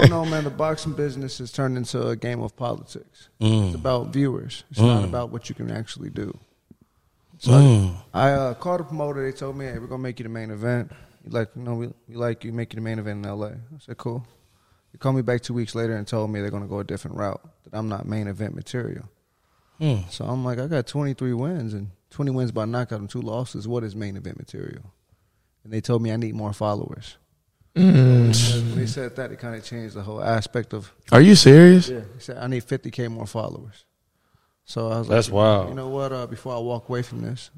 don't know, man. The boxing business has turned into a game of politics. Mm. It's about viewers. It's not mm. about what you can actually do. So I, I uh, called the promoter. They told me, "Hey, we're gonna make you the main event. You like, you know, we, we like you. Make you the main event in L.A." I said, "Cool." They called me back two weeks later and told me they're gonna go a different route. That I'm not main event material. So I'm like, I got 23 wins and 20 wins by knockout and two losses. What is main event material? And they told me I need more followers. When they said that, it kind of changed the whole aspect of. Are you serious? Yeah, he said I need 50k more followers. So I was like, That's wild. You know what? Uh, before I walk away from this,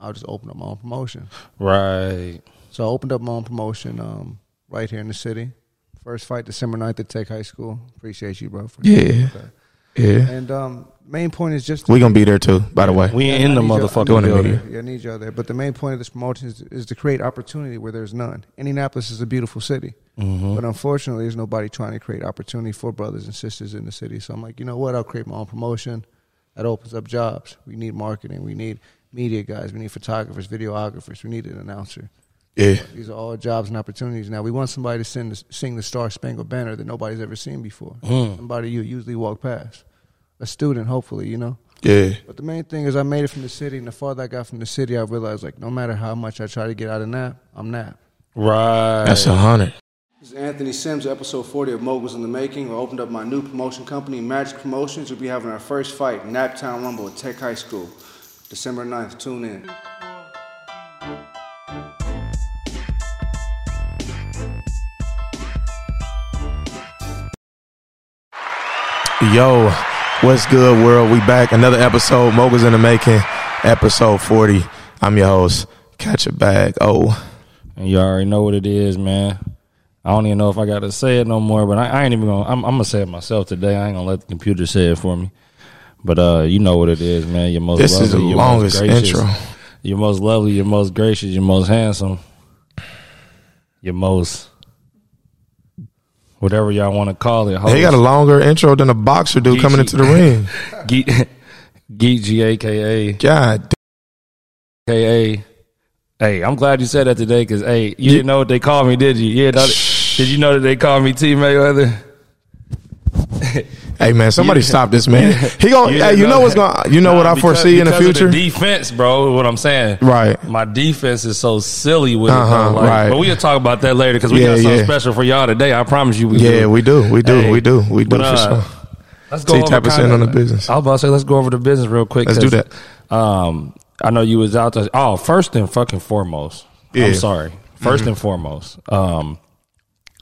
I'll just open up my own promotion. Right. So I opened up my own promotion um, right here in the city. First fight December 9th at Tech High School. Appreciate you, bro. For Yeah. Yeah. And um, main point is just We gonna be there too, by the way. We Yeah, in the motherfucker y'all- I motherfucking need y'all building. Yeah, I need y'all there. But the main point of this promotion is, is to create opportunity where there's none. Indianapolis is a beautiful city, Mm-hmm. but unfortunately, there's nobody trying to create opportunity for brothers and sisters in the city. So I'm like, you know what? I'll create my own promotion. That opens up jobs. We need marketing. We need media guys. We need photographers, videographers. We need an announcer. Yeah. These are all jobs and opportunities. Now we want somebody to sing the, sing the Star Spangled Banner that nobody's ever seen before. Mm. Somebody you usually walk past. A student, hopefully, you know. Yeah. But the main thing is, I made it from the city, and the farther I got from the city, I realized like no matter how much I try to get out of nap, I'm nap. Right. That's a hundred. This is Anthony Sims, episode 40 of Moguls in the Making. We opened up my new promotion company, Magic Promotions. We'll be having our first fight, Naptown Rumble at Tech High School, December 9th. Tune in. Yo, what's good, world? We back. Another episode, Moguls in the Making, episode 40. I'm your host, Catch a Bag. Oh, And you already know what it is, man. I don't even know if I got to say it no more, but I, I ain't even gonna. I'm, I'm gonna say it myself today. I ain't gonna let the computer say it for me. But uh, you know what it is, man. Your most this lovely, is the longest gracious, intro. Your most lovely, your most gracious, your most handsome, your most whatever y'all want to call it. He got a longer intro than a boxer dude coming into the ring. Geek, Geek G A K A God, K A. Hey, I'm glad you said that today because hey, you didn't know what they called me, did you? Yeah, did you know that they called me T Mayweather? hey man, somebody You- stop this man. He going You hey, you didn't know what's going? You know Nah, what I because- foresee in the because future? defense, bro. What I'm saying, Right. My defense is so silly with Uh-huh, it. Like, right. But we'll talk about that later because we Yeah, got something yeah. special for y'all today. I promise you, we yeah, do. we do, we do, Hey, we do, we do but, for uh, sure. Let's go T over kinda- on the business. I was about to say, let's go over the business real quick. Let's do that. Um, I know you was out there. Oh, first and fucking foremost. Yeah. I'm sorry. 1st and foremost. Um,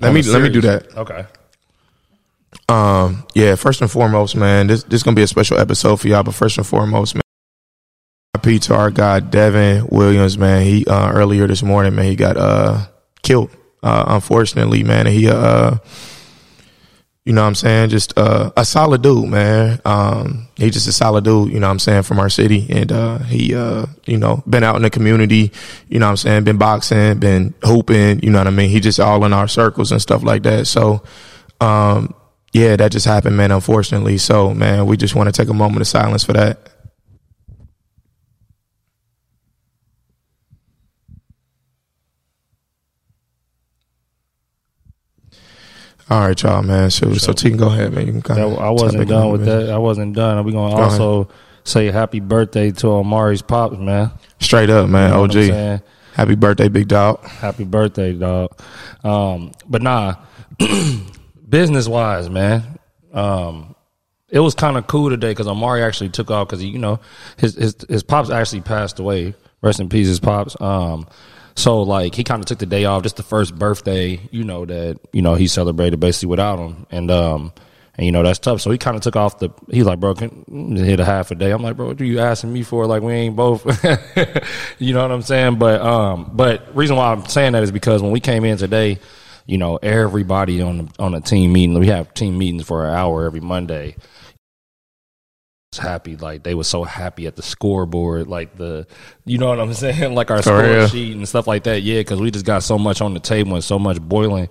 Let me let me do that. Okay. Um, yeah, first and foremost, man, this this gonna be a special episode for y'all. But first and foremost, man, RIP to our guy Devin Williams, man. He uh, earlier this morning, man, he got uh killed. Uh, unfortunately, man, and he uh, you know, what I'm saying, just uh, a solid dude, man. Um, he just a solid dude, you know, what I'm saying, from our city, and uh, he uh, you know, been out in the community, you know, what I'm saying, been boxing, been hooping, you know what I mean. He just all in our circles and stuff like that. So, um, yeah, that just happened, man, unfortunately. So, man, we just want to take a moment of silence for that. All right, y'all, man. So, so T, go ahead, man. You can kind That, of. I wasn't done with that. I wasn't done. We're gonna Go ahead. also say happy birthday to Omari's pops, man. Straight up, man. You know OG. Happy birthday, big dog. Happy birthday, dog. Um, but nah, business wise, man. Um, it was kind of cool today because Amari actually took off because you know his his his pops actually passed away. Rest in peace, his pops. Um, so like he kind of took the day off, just the first birthday, you know that you know he celebrated basically without him, and um. And you know that's tough. So he kind of took off the. He's like, bro, can hit a half a day. I'm like, bro, what are you asking me for? Like we ain't both. you know what I'm saying? But um, but reason why I'm saying that is because when we came in today, you know, everybody on the on a team meeting. We have team meetings for an hour every Monday. Happy like they were so happy at the scoreboard like the you know what i'm saying? Like our score sheet and stuff like that. Yeah because we just got so much on the table and so much boiling.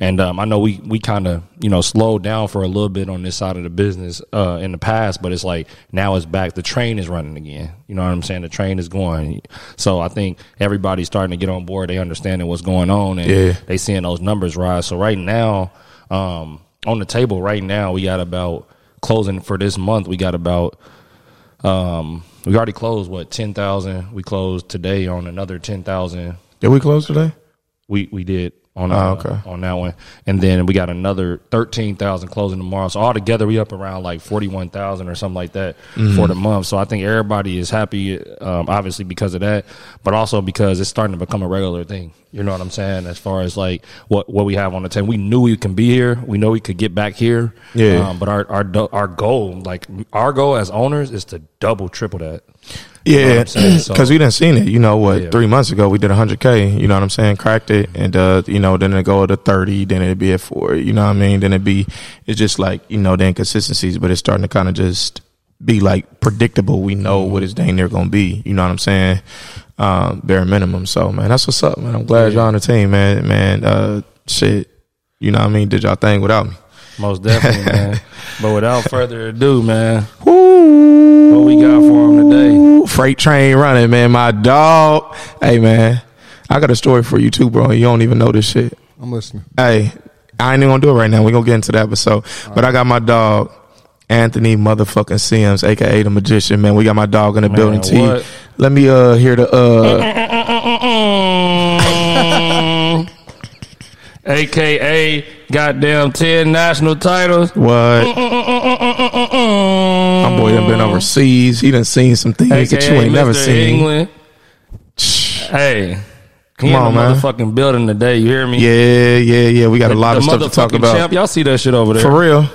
And um, i know we we kind of you know slowed down for a little bit on this side of the business uh, in the past but it's like now it's back. The train is running again. You know what i'm saying? The train is going. So i think everybody's starting to get on board. They understanding what's going on and Yeah. they seeing those numbers rise. So right now Um, on the table right now, we got about closing for this month. We got about um, we already closed what ten thousand. We closed today on another ten thousand. Did we close today? We we did on Oh, uh, okay. on that one, and then we got another thirteen thousand closing tomorrow. So altogether, we up around like forty one thousand or something like that Mm-hmm. for the month. So I think everybody is happy, um, obviously because of that, but also because it's starting to become a regular thing. You know what I'm saying? As far as like what what we have on the table, we knew we can be here. We know we could get back here. Yeah. Um, but our our our goal, like our goal as owners, is to double triple that. Yeah, saying? So- because we didn't seen it. You know what? Yeah. Three months ago, we did 100k. You know what I'm saying? Cracked it, and uh, you know, then it go to 30, then it'd be at four. You know what I mean? Then it'd be it's just like you know the inconsistencies, but it's starting to kind of just be like predictable. We know what it's dang near gonna be. You know what I'm saying? Um, bare minimum. So man, that's what's up, man. I'm glad y'all on the team, man. Man, uh, shit. You know what I mean? Did y'all thing without me? Most definitely, man. But without further ado, man, Woo. What we got for him today? Freight train running, man. My dog. Hey, man. I got a story for you too, bro. You don't even know this shit. I'm listening. Hey, I ain't even gonna do it right now. We're gonna get into the episode. But I got my dog, Anthony motherfucking Sims, aka the magician, man. We got my dog in the building. T. what? Let me uh hear the uh, uh, uh, uh AKA goddamn 10 national titles. what? My boy done been oh. overseas. He done seen some things that you AKA ain't never seen. England. Hey. Come he in on, the man. motherfucking building today. You hear me? Yeah, yeah, yeah. We got a lot the of stuff to talk about. Champ, y'all see that shit over there? For real.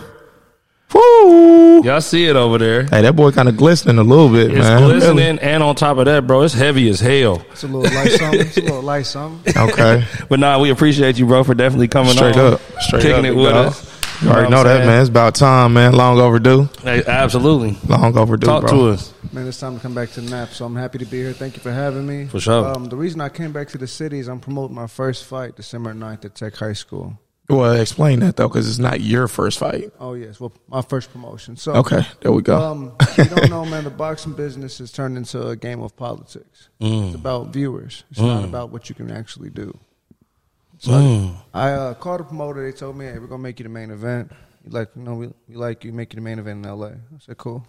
Woo. Y'all see it over there. Hey, that boy kind of glistening a little bit, It's man. glistening, Really. and on top of that, bro, it's heavy as hell. It's a little light something. It's a little light something. Okay. But nah, we appreciate you, bro, for definitely coming Straight on, up. Straight kicking up, it big with dog. us. You already what know I'm that, man. It's about time, man. Long overdue. Hey, absolutely. Long overdue, Talk bro. to us. Man, it's time to come back to the nap, so I'm happy to be here. Thank you for having me. For sure. Um, the reason I came back to the city is I'm promoting my first fight December 9th at Tech High School. Well, explain that though, because it's not your first fight. Oh, yes. Well, my first promotion. So, Okay, there we go. Um, if you don't know, man, the boxing business has turned into a game of politics. Mm. It's about viewers. It's not about what you can actually do. So I, mm. I uh, called a promoter. They told me, "Hey, we're gonna make you the main event." He's like, "No, we, we like you. Make you the main event in L.A." I said, "Cool."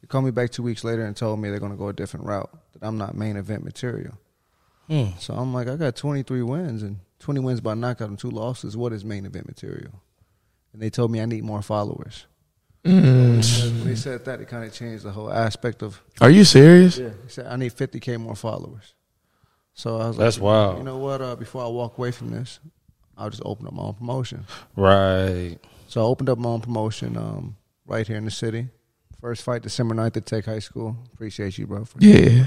They called me back two weeks later and told me they're gonna go a different route. That I'm not main event material. Mm. So I'm like, I got 23 wins and 20 wins by knockout and two losses. What is main event material? And they told me I need more followers. Mm. When they said that, it kind of changed the whole aspect of. Are you serious? Yeah, he said I need 50k more followers. So I was That's like, wild. You know what? Uh, before I walk away from this, I'll just open up my own promotion. Right. So I opened up my own promotion um, right here in the city. First fight December 9th at Tech High School. Appreciate you, bro. For Yeah.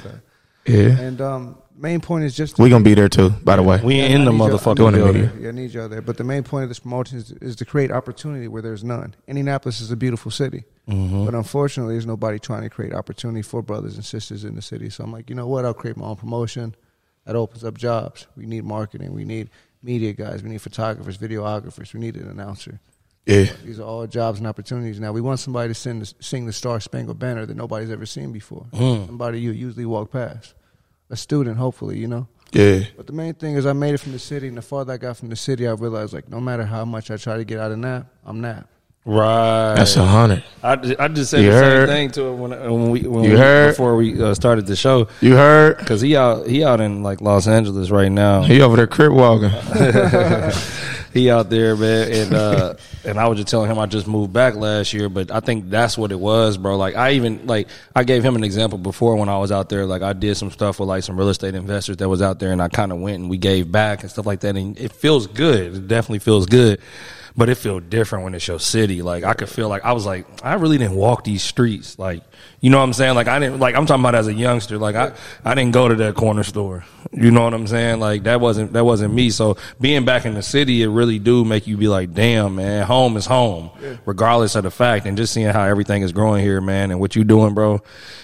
Yeah. And um, main point is just to We gonna be there too, by the way. We Yeah, in the I need y'all- motherfucking the building. media. Yeah, I need y'all there. But the main point of this promotion is, is to create opportunity where there's none. Indianapolis is a beautiful city, Mm-hmm. but unfortunately, there's nobody trying to create opportunity for brothers and sisters in the city. So I'm like, you know what? I'll create my own promotion. That opens up jobs. We need marketing. We need media guys. We need photographers, videographers. We need an announcer. Yeah. These are all jobs and opportunities. Now we want somebody to sing the, sing the Star Spangled Banner that nobody's ever seen before. Mm. Somebody you usually walk past. A student, hopefully, you know. Yeah. But the main thing is, I made it from the city, and the farther I got from the city, I realized like no matter how much I try to get out of nap, I'm nap. Right. That's a hundred. I, I just said You the heard? same thing to him when, when we when You we, heard? before we uh, started the show You heard? because he out he out in like Los Angeles right now. He over there crip walking. he out there, man, and uh, and I was just telling him I just moved back last year, but I think that's what it was, bro. Like I even like I gave him an example before when I was out there. Like I did some stuff with like some real estate investors that was out there, and I kind of went and we gave back and stuff like that, and it feels good. It definitely feels good. But it feels different when it's your city. Like I could feel like I was like I really didn't walk these streets. Like you know what I'm saying? Like I didn't like I'm talking about as a youngster. Like I I didn't go to that corner store. You know what I'm saying? Like that wasn't that wasn't me. So being back in the city, it really do make you be like, damn man, home is home, regardless of the fact. And just seeing how everything is growing here, man, and what you doing, bro,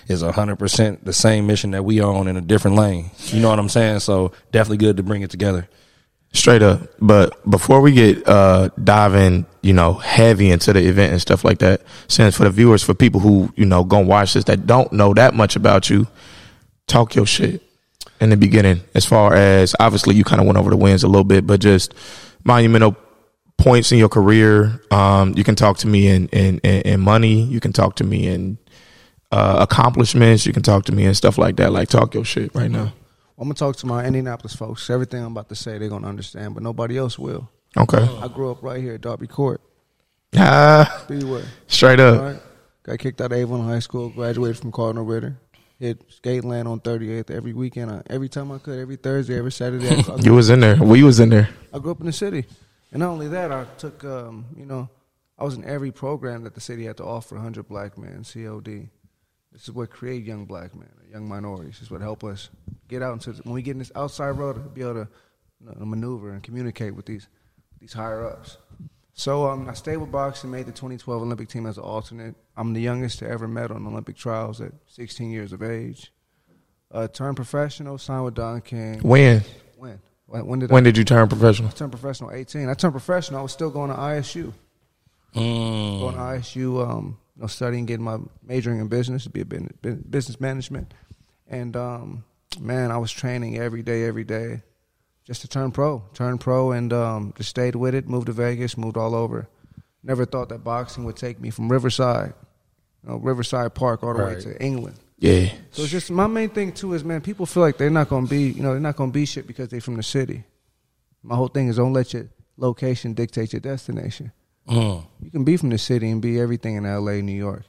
is hundred percent the same mission that we own in a different lane. You know what I'm saying? So definitely good to bring it together. Straight up. But before we get uh diving, you know, heavy into the event and stuff like that, since for the viewers, for people who, you know, gonna watch this that don't know that much about you, talk your shit in the beginning. As far as obviously you kind of went over the wins a little bit, but just monumental points in your career. Um, you can talk to me in in, in, in money. You can talk to me in uh, accomplishments. You can talk to me and stuff like that. Like talk your shit right now. I'm gonna talk to my Indianapolis folks. Everything I'm about to say, they're gonna understand, but nobody else will. Okay. I grew up right here at Darby Court, Ah, Speedway. straight up. Right? Got kicked out of Avon High School. Graduated from Cardinal Ritter. Hit skate land on 38th every weekend. I, every time I could. Every Thursday. Every Saturday. I, I You was in there. We was in there. I grew up in the city, and not only that, I took um, you know, I was in every program that the city had to offer. 100 black men, COD. This is what create young black men, young minorities. This is what help us get out into the, when we get in this outside road, to be able to you know, maneuver and communicate with these these higher ups. So um, I stayed with boxing, made the 2012 Olympic team as an alternate. I'm the youngest to ever medal in Olympic trials at 16 years of age. Uh, turned professional, signed with Don King. When? When? When when did I When did you turn professional? I turned professional 18. I turned professional. I was still going to ISU. Mm. Going to ISU, um, you know, studying, getting my majoring in business to be a business, business management. And um, man, I was training every day, every day, just to turn pro. Turn pro, and um, just stayed with it. Moved to Vegas, moved all over. Never thought that boxing would take me from Riverside, you know, Riverside Park, all the way to England. Yeah. So it's just my main thing too is man, people feel like they're not gonna be, you know, they're not gonna be shit because they're from the city. My whole thing is don't let your location dictate your destination. Mm. You can be from the city and be everything in L.A., New York.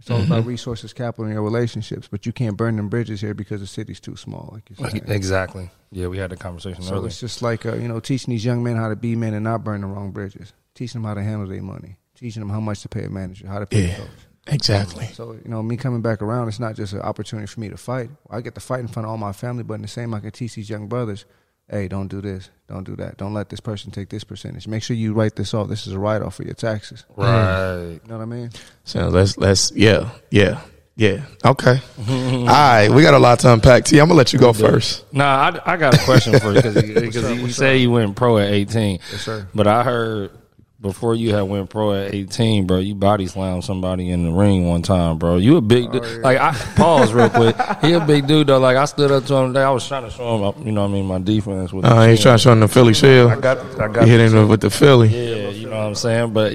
It's all about resources, capital, and your relationships. But you can't burn them bridges here because the city's too small. Like. Exactly. Yeah, we had the conversation So earlier. it's just like uh, you know, teaching these young men how to be men and not burn the wrong bridges. Teaching them how to handle their money. Teaching them how much to pay a manager, how to pay a Yeah. coach. Exactly. So you know, me coming back around, it's not just an opportunity for me to fight. I get to fight in front of all my family, but in the same, I can teach these young brothers, hey, don't do this, don't do that, don't let this person take this percentage. Make sure you write this off. This is a write off for your taxes. right. Mm. You know what I mean? So let's let's yeah yeah yeah okay. All right, we got a lot to unpack. T, I'm gonna let you go first. Nah, I, I got a question for you because up, you say you went pro at 18. Yes, sir. But I heard before you had went pro at 18, bro, you body slammed somebody in the ring one time, bro. You a big dude. Oh, yeah. Like, I pause real quick. He a big dude, though. Like, I stood up to him today. I was trying to show him, you know what I mean, my defense. With the Uh, he's chin. trying to show him the Philly shield. I got, I got He hit him with the Philly. Yeah, you know what I'm saying? But,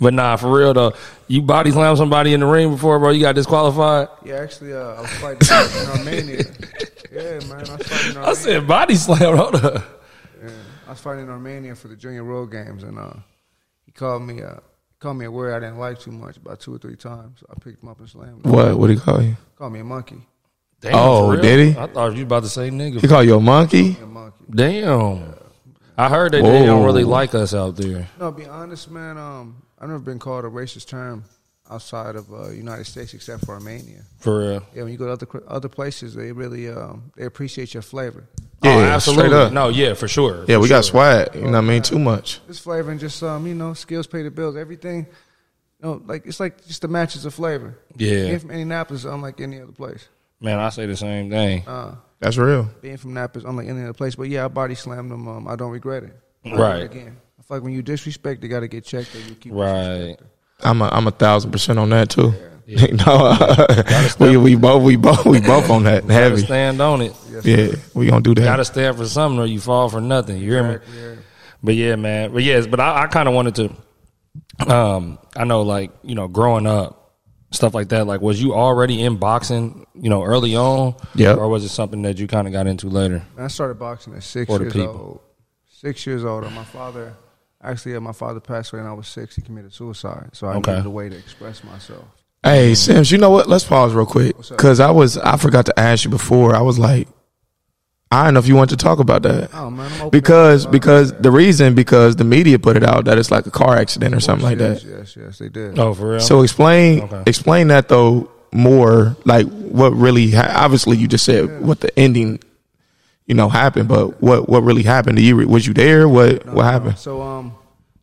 but nah, for real, though. You body slammed somebody in the ring before, bro. You got disqualified. Yeah, actually, uh, I was fighting in Armenia. Yeah, man, I was fighting in Armenia. I said body slam. Hold up. Yeah, I was fighting in Armenia for the Junior World Games, and uh, he called me. Uh, he called me a word I didn't like too much, about two or three times. I picked him up and slammed him. What? What did he call you? Called me a monkey. Damn, Oh, for real? did he? I thought you was about to say nigga. He called you a monkey? A monkey. Damn. I heard that they don't really like us out there. No, be honest, man. Um, I've never been called a racist term outside of uh, United States, except for Armenia. For real. Yeah, when you go to other other places, they really um, they appreciate your flavor. Oh, absolutely. up. No, yeah, for sure. Yeah, For we got swag. You know what I mean? Too much. This flavor and just um, you know, skills pay the bills. Everything, you know, like it's like just the matches of flavor. Yeah. being from Indianapolis, is unlike any other place. Man, I say the same thing. Uh, That's real. being from Napa is unlike any other place. But yeah, I body slammed them. Um, I don't regret it. I'll it Right. Again, I feel like when you disrespect, they got to get checked. Or you keep Right. I'm a I'm a thousand percent on that too. Yeah. no, we we both we both we both on that Gotta heavy. stand on it. Yeah, we gonna do that. You Gotta stand for something or you fall for nothing. You hear me? Yeah. But yeah, man. But yes, but I, I kind of wanted to. Um, I know, like you know, growing up, stuff like that. Like, was you already in boxing? You know, early on, Yeah. or was it something that you kind of got into later? I started boxing at six years people. old. Six years old. And my father, actually, uh, my father passed away when I was six. He committed suicide. So I Okay. needed a way to express myself. Hey, Sims, you know what? Let's pause real quick because I was I forgot to ask you before. I was like, I don't know if you want to talk about that Oh man, I'm because to- because the reason because the media put it out that it's like a car accident or something like that. Yes, yes, they did. Oh, for real? So explain Okay. explain that though more like what really ha- obviously you just said what the ending you know happened, but what what really happened? Did you was you there? What No, what no. happened? So um,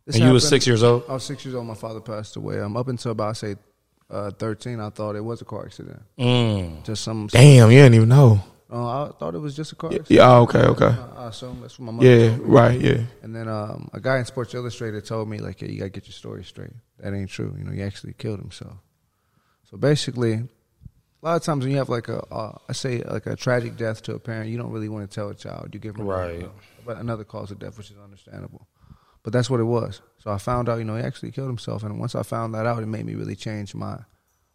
this and you was six years old. I was six years old. My father passed away. Um, up until about say uh, thirteen, I thought it was a car accident. Mm. Just some. Damn, you didn't even know. Uh, I thought it was just a car accident. Yeah, oh, okay, okay. I, I assume that's what my mother Yeah, right, yeah. And then um, a guy in Sports Illustrated told me like, "Yeah, you gotta get your story straight. That ain't true. You know, he actually killed himself." So basically, a lot of times when you have like a, uh, I say like a tragic death to a parent, you don't really want to tell a child. You give them Right. but another cause of death, which is understandable. but that's what it was. So I found out, you know, he actually killed himself, and once I found that out, it made me really change my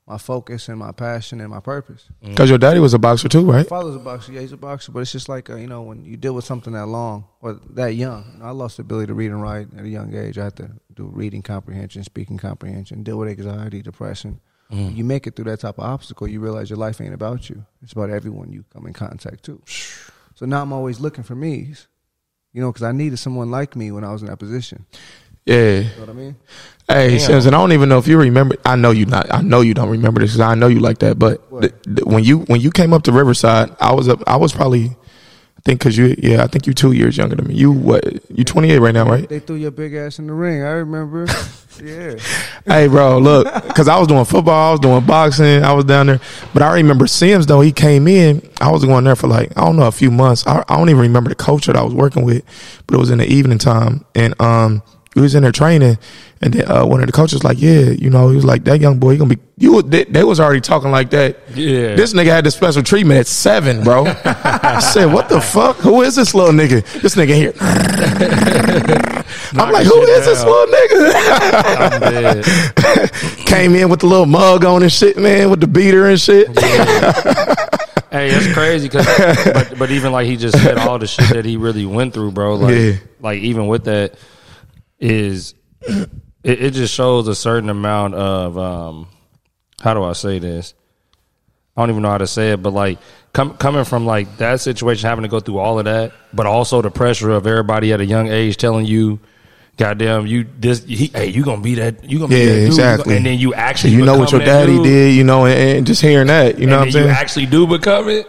my focus and my passion and my purpose. Because your daddy was a boxer too, My right? father's a boxer, yeah, he's a boxer, but it's just like uh, you know when you deal with something that long or that young. You know, I lost the ability to read and write at a young age. I had to do reading comprehension, speaking comprehension, deal with anxiety, depression. When you make it through that type of obstacle, you realize your life ain't about you. It's about everyone you come in contact to. So now I'm always looking for me's, you know, because I needed someone like me when I was in that position. Yeah. You know what I mean? Hey, Damn. Sims, and I don't even know if you remember. I know you not. I know you don't remember this because I know you like that. But th- th- when you when you came up to Riverside, I was up. I was probably, I think, because you. Yeah, I think you two years younger than me. You what? You twenty eight right now, right? They threw your big ass in the ring. I remember. yeah. hey, bro, look, because I was doing football, I was doing boxing, I was down there. But I remember Sims though. He came in. I was going there for like I don't know a few months. I, I don't even remember the coach that I was working with, but it was in the evening time, and um, we was in there training, and then uh, one of the coaches was like, yeah, you know, he was like that young boy, he gonna be. You they, they was already talking like that. Yeah. This nigga had the special treatment at seven, bro. I said, what the fuck? Who is this little nigga? This nigga here. I'm like, who is this little nigga? Came in with the little mug on and shit, man, with the beater and shit. Hey, it's crazy because, but, but even like he just said all the shit that he really went through, bro. Like, Yeah. like even with that, is it, it just shows a certain amount of um, how do I say this? I don't even know how to say it, but like com- coming from like that situation, having to go through all of that, but also the pressure of everybody at a young age telling you, "Goddamn, you this, he, hey, you gonna be that, you gonna be Yeah, that dude, exactly. and then you actually, you know what your daddy dude did, you know, and, and just hearing that, you know and what I'm then you actually do become it.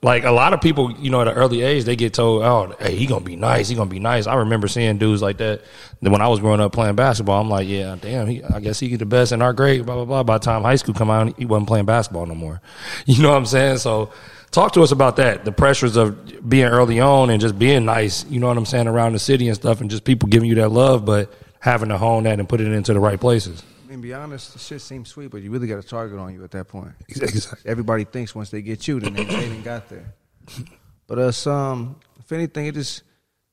Like a lot of people, you know, at an early age, they get told, "Oh, hey, he gonna be nice. He gonna be nice." I remember seeing dudes like that. When I was growing up playing basketball, I'm like, "Yeah, damn, he, I guess he get the best in our grade." Blah blah blah. By the time high school come out, he wasn't playing basketball no more. You know what I'm saying? So, talk to us about that. The pressures of being early on and just being nice. You know what I'm saying around the city and stuff, and just people giving you that love, but having to hone that and put it into the right places. Mean, be honest, the shit seems sweet, but you really got a target on you at that point. Exactly. Everybody thinks once they get you, then they, they didn't got there. But us, um, if anything, it just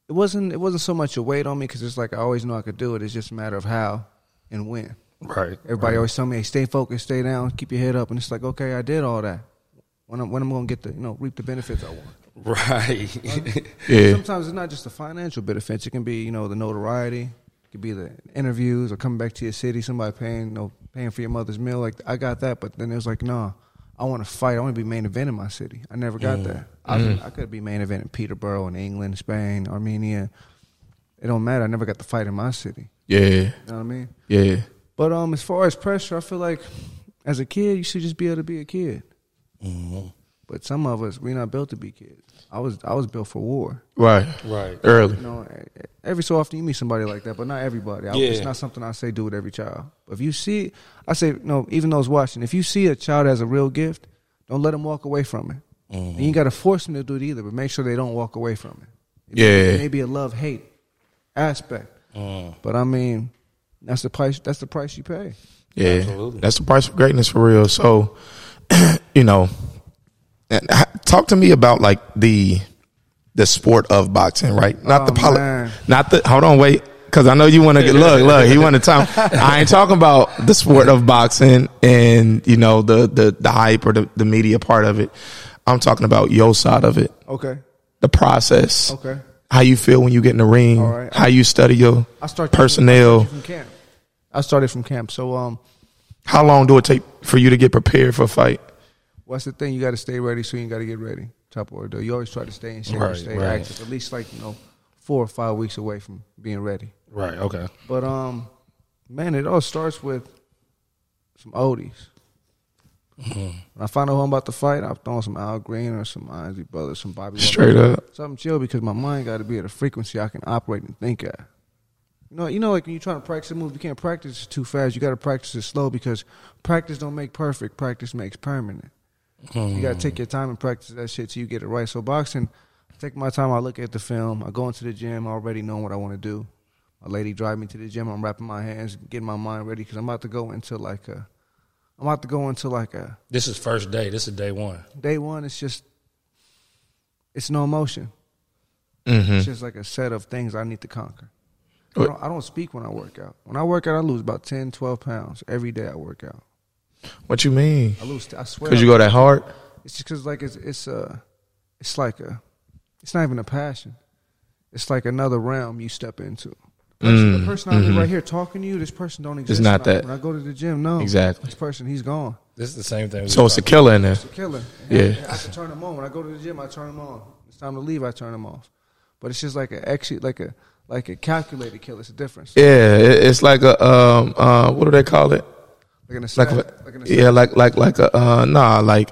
it wasn't it wasn't so much a weight on me because it's like I always know I could do it. It's just a matter of how and when. Right. Everybody always tell me, "Hey, stay focused, stay down, keep your head up," and it's like, okay, I did all that. When I'm when I'm gonna get the you know reap the benefits I want. Right. Yeah. Sometimes it's not just the financial benefits. It can be, you know, the notoriety. Could be the interviews or coming back to your city, somebody paying, you know, paying for your mother's meal. Like I got that, but then it was like, no, I want to fight. I want to be main event in my city. I never got that. I, I could be main event in Peterborough, in England, Spain, Armenia. It don't matter. I never got the fight in my city. Yeah, You know what I mean? yeah. But um, as far as pressure, I feel like as a kid, you should just be able to be a kid. But some of us, we're not built to be kids. I was, I was built for war. Right. right. Early. You know, every so often you meet somebody like that, but not everybody. I, Yeah. It's not something I say do with every child. But if you see, I say no. Even those watching, if you see a child has a real gift, don't let them walk away from it. And you got to force them to do it either, but make sure they don't walk away from it. It Yeah. maybe a love hate aspect, mm. but I mean, that's the price. That's the price you pay. Yeah. Absolutely. That's the price of greatness for real. So, you know, and talk to me about like the the sport of boxing, right? Not Oh, the poli- man. not the hold on, wait. Cause I know you want to get look, look. He want to time. I ain't talking about the sport of boxing and you know the the the hype or the, the media part of it. I'm talking about your side of it, Okay. the process. Okay. How you feel when you get in the ring? All right. How you study your I started personnel? I started from camp. I started from camp. So um, How long do it take for you to get prepared for a fight? What's the thing? You got to stay ready, so you got to get ready. Top order. You always try to stay in shape, Right, stay right. active. At least like you know, four or five weeks away from being ready. Right. Okay. But um, man, it all starts with some oldies. When I find out who I'm about to fight, I'm throwing some Al Green or some Isley Brothers, some Bobby. Walker. Straight up. something chill because my mind got to be at a frequency I can operate and think at. You know, you know, like when you're trying to practice a move, you can't practice it too fast. You got to practice it slow because practice don't make perfect. Practice makes permanent. You got to take your time and practice that shit till you get it right. So boxing, I take my time. I look at the film. I go into the gym already knowing what I want to do. My lady drive me to the gym. I'm wrapping my hands, getting my mind ready because I'm about to go into like a. I'm about to go into like a This is first day. This is day one. day one. It's just, it's no emotion. Mm-hmm. It's just like a set of things I need to conquer. I don't, I don't speak when I work out. When I work out, I lose about 10, 12 pounds every day. I work out. What you mean? I lose. I swear. Because you go that hard? It's just because like it's it's uh it's like a it's not even a passion. It's like another realm you step into. The person, Mm, the person out here mhm. right here talking to you, this person don't exist. It's not when I- that. When I go to the gym, no, Exactly. This person, he's gone. This is the same thing. So it's a killer in there. It's a killer. Yeah. And I can turn them on. When I go to the gym, I turn them on. It's time to leave, I turn them off. But it's just like a actually like a like a calculated kill. It's a difference. Yeah, it- it's like a um uh what do they call it? Like an Like assassin. a, Like yeah, like like like a uh nah like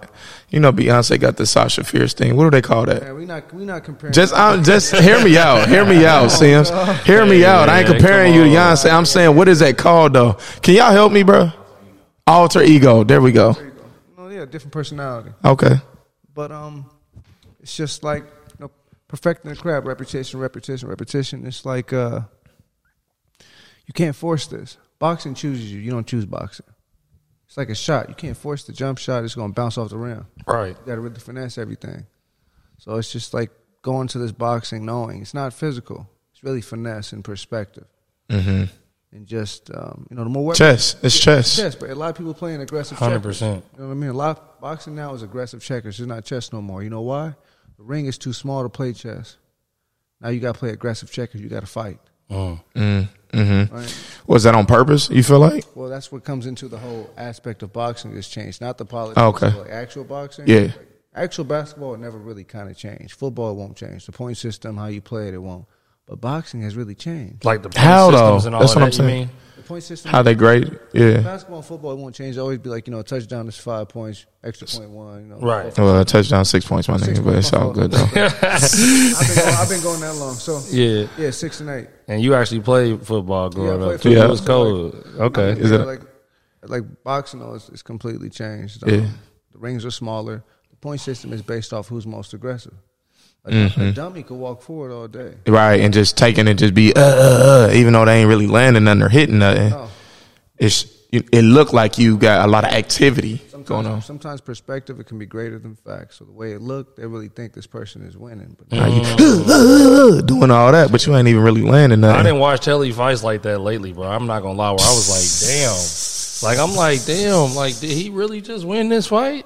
you know Beyonce got the Sasha Fierce thing. What do they call that? Man, we not we not comparing. Just I'm just hear me out. Hear me out, Sims. Hear me out. I ain't comparing you to. Beyonce. I'm saying what is that called though? Can y'all help me, bro? Alter ego. There we go. There you go. No, yeah, different personality. Okay. But um, it's just like you know, perfecting the craft, repetition, repetition, repetition. It's like uh, you can't force this. Boxing chooses you. You don't choose boxing. It's like a shot. You can't force the jump shot. It's gonna bounce off the rim. Right. You got to really finesse everything. So it's just like going to this boxing knowing it's not physical. It's really finesse and perspective, Mm-hmm. and just um, you know the more weapons. Chess. It's chess. Chess, but a lot of people playing aggressive. Hundred checkers. percent. You know what I mean? A lot of boxing now is aggressive checkers. It's not chess no more. You know why? The ring is too small to play chess. Now you got to play aggressive checkers. You got to fight. Mm. Mm, mm-hmm. Right? Was that on purpose? You feel like? Well, that's what comes into the whole aspect of boxing is changed, not the politics. Oh, okay. like actual boxing. Yeah. Like, actual basketball never really kind of changed. Football won't change. The point system, how you play it, it won't. But boxing has really changed. Like the point How, though? and all That's of what that. I'm you saying. Mean? The point system. How they grade? Yeah. Basketball and football it won't change. It'll always be like you know, a touchdown is five points, extra point one. You know, Right. Well, a touchdown, six points, my Six nigga, but it's all good though. I've been, going, I've been going that long. So Yeah. yeah, six and eight. And you actually played football growing Yeah, I up. played too. football. It was cold. Okay. Is yeah, it like like boxing though? It's, it's completely changed. Um, Yeah. The rings are smaller. The point system is based off who's most aggressive. Like a dummy could walk forward all day. Right, and just taking it, just be uh, uh, uh, even though they ain't really landing nothing or hitting nothing. No, It's it, it looked like you got a lot of activity sometimes, going on. sometimes perspective it can be greater than facts. So the way it looked, they really think this person is winning. But Now you uh, uh, doing all that, but you ain't even really landing I didn't watch telly fights like that lately, bro. I'm not gonna lie. Where I was like, damn. Like I'm like, damn. Like, did he really just win this fight?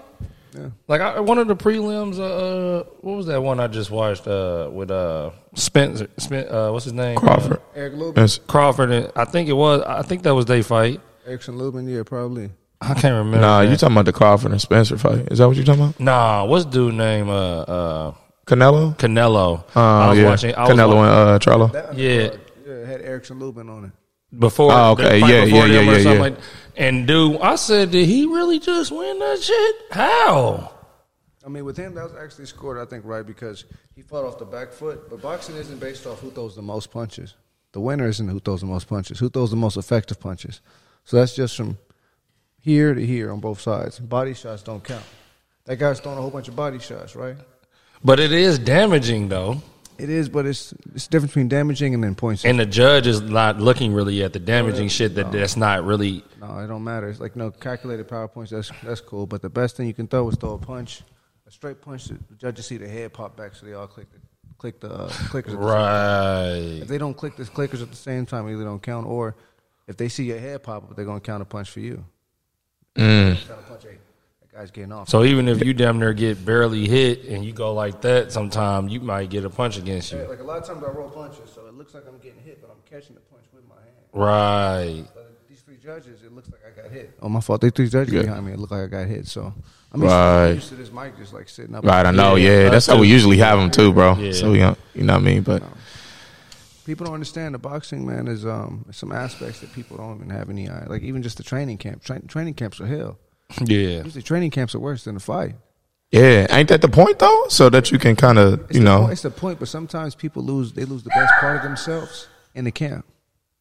Yeah. Like I, one of the prelims. Uh, what was that one I just watched? Uh, with uh Spencer. Spen, uh, what's his name? Crawford. Eric Lubin, That's- Crawford. And I think it was. I think that was their fight. Erickson Lubin, yeah, probably. I can't remember. Nah, man. you talking about the Crawford and Spencer fight? Is that what you talking about? Nah, what's dude name? Uh, uh, Canelo? Canelo. Uh, I was yeah. watching. I was Canelo and uh, Charlo. Yeah. yeah, had Erickson Lubin on it. before. Oh, okay. Yeah, before yeah, them yeah, yeah, yeah. like- and dude, I said, did he really just win that shit? How? I mean, with him, that was actually scored, I think, right because he fought off the back foot. But boxing isn't based off who throws the most punches. The winner isn't who throws the most punches. Who throws the most effective punches? So that's just from here to here on both sides. Body shots don't count. That guy's throwing a whole bunch of body shots, right? But it is damaging though, It is, but it's it's the difference between damaging and then points. and the judge is not looking really at the damaging shit that that's not really. No, it don't matter. It's like no calculated power points. That's that's cool. But the best thing you can throw is throw a punch, a straight punch. The judges see the head pop back, so they all click the click the uh, clickers. at the same Right. If they don't click the clickers at the same time, either don't count, or if they see your head pop up, they're gonna count a punch for you. Mm. Punch, that guy's getting off. So even if you damn near get barely hit and you go like that, sometime you might get a punch against you. like a lot of times I roll punches, so it looks like I'm getting hit, but I'm catching the punch with my hand. Right. But these three judges, it looks like I got hit. Oh, my fault. They three judges Yeah. behind me. It looked like I got hit. So I'm used, Right. to, I'm used to this mic just like sitting up. Right, I know. Yeah, Yeah, us that's how we usually have them too, bro. Yeah. So we, don't- you know what I mean? But People don't understand the boxing man is um some aspects that people don't even have any eye. Like even just the training camp. Tra- training camps are hell. Yeah. Usually training camps are worse than the fight. yeah, ain't that the point though? So that you can kind of, you know, point, it's the point, but sometimes people lose. They lose the best part of themselves in the camp.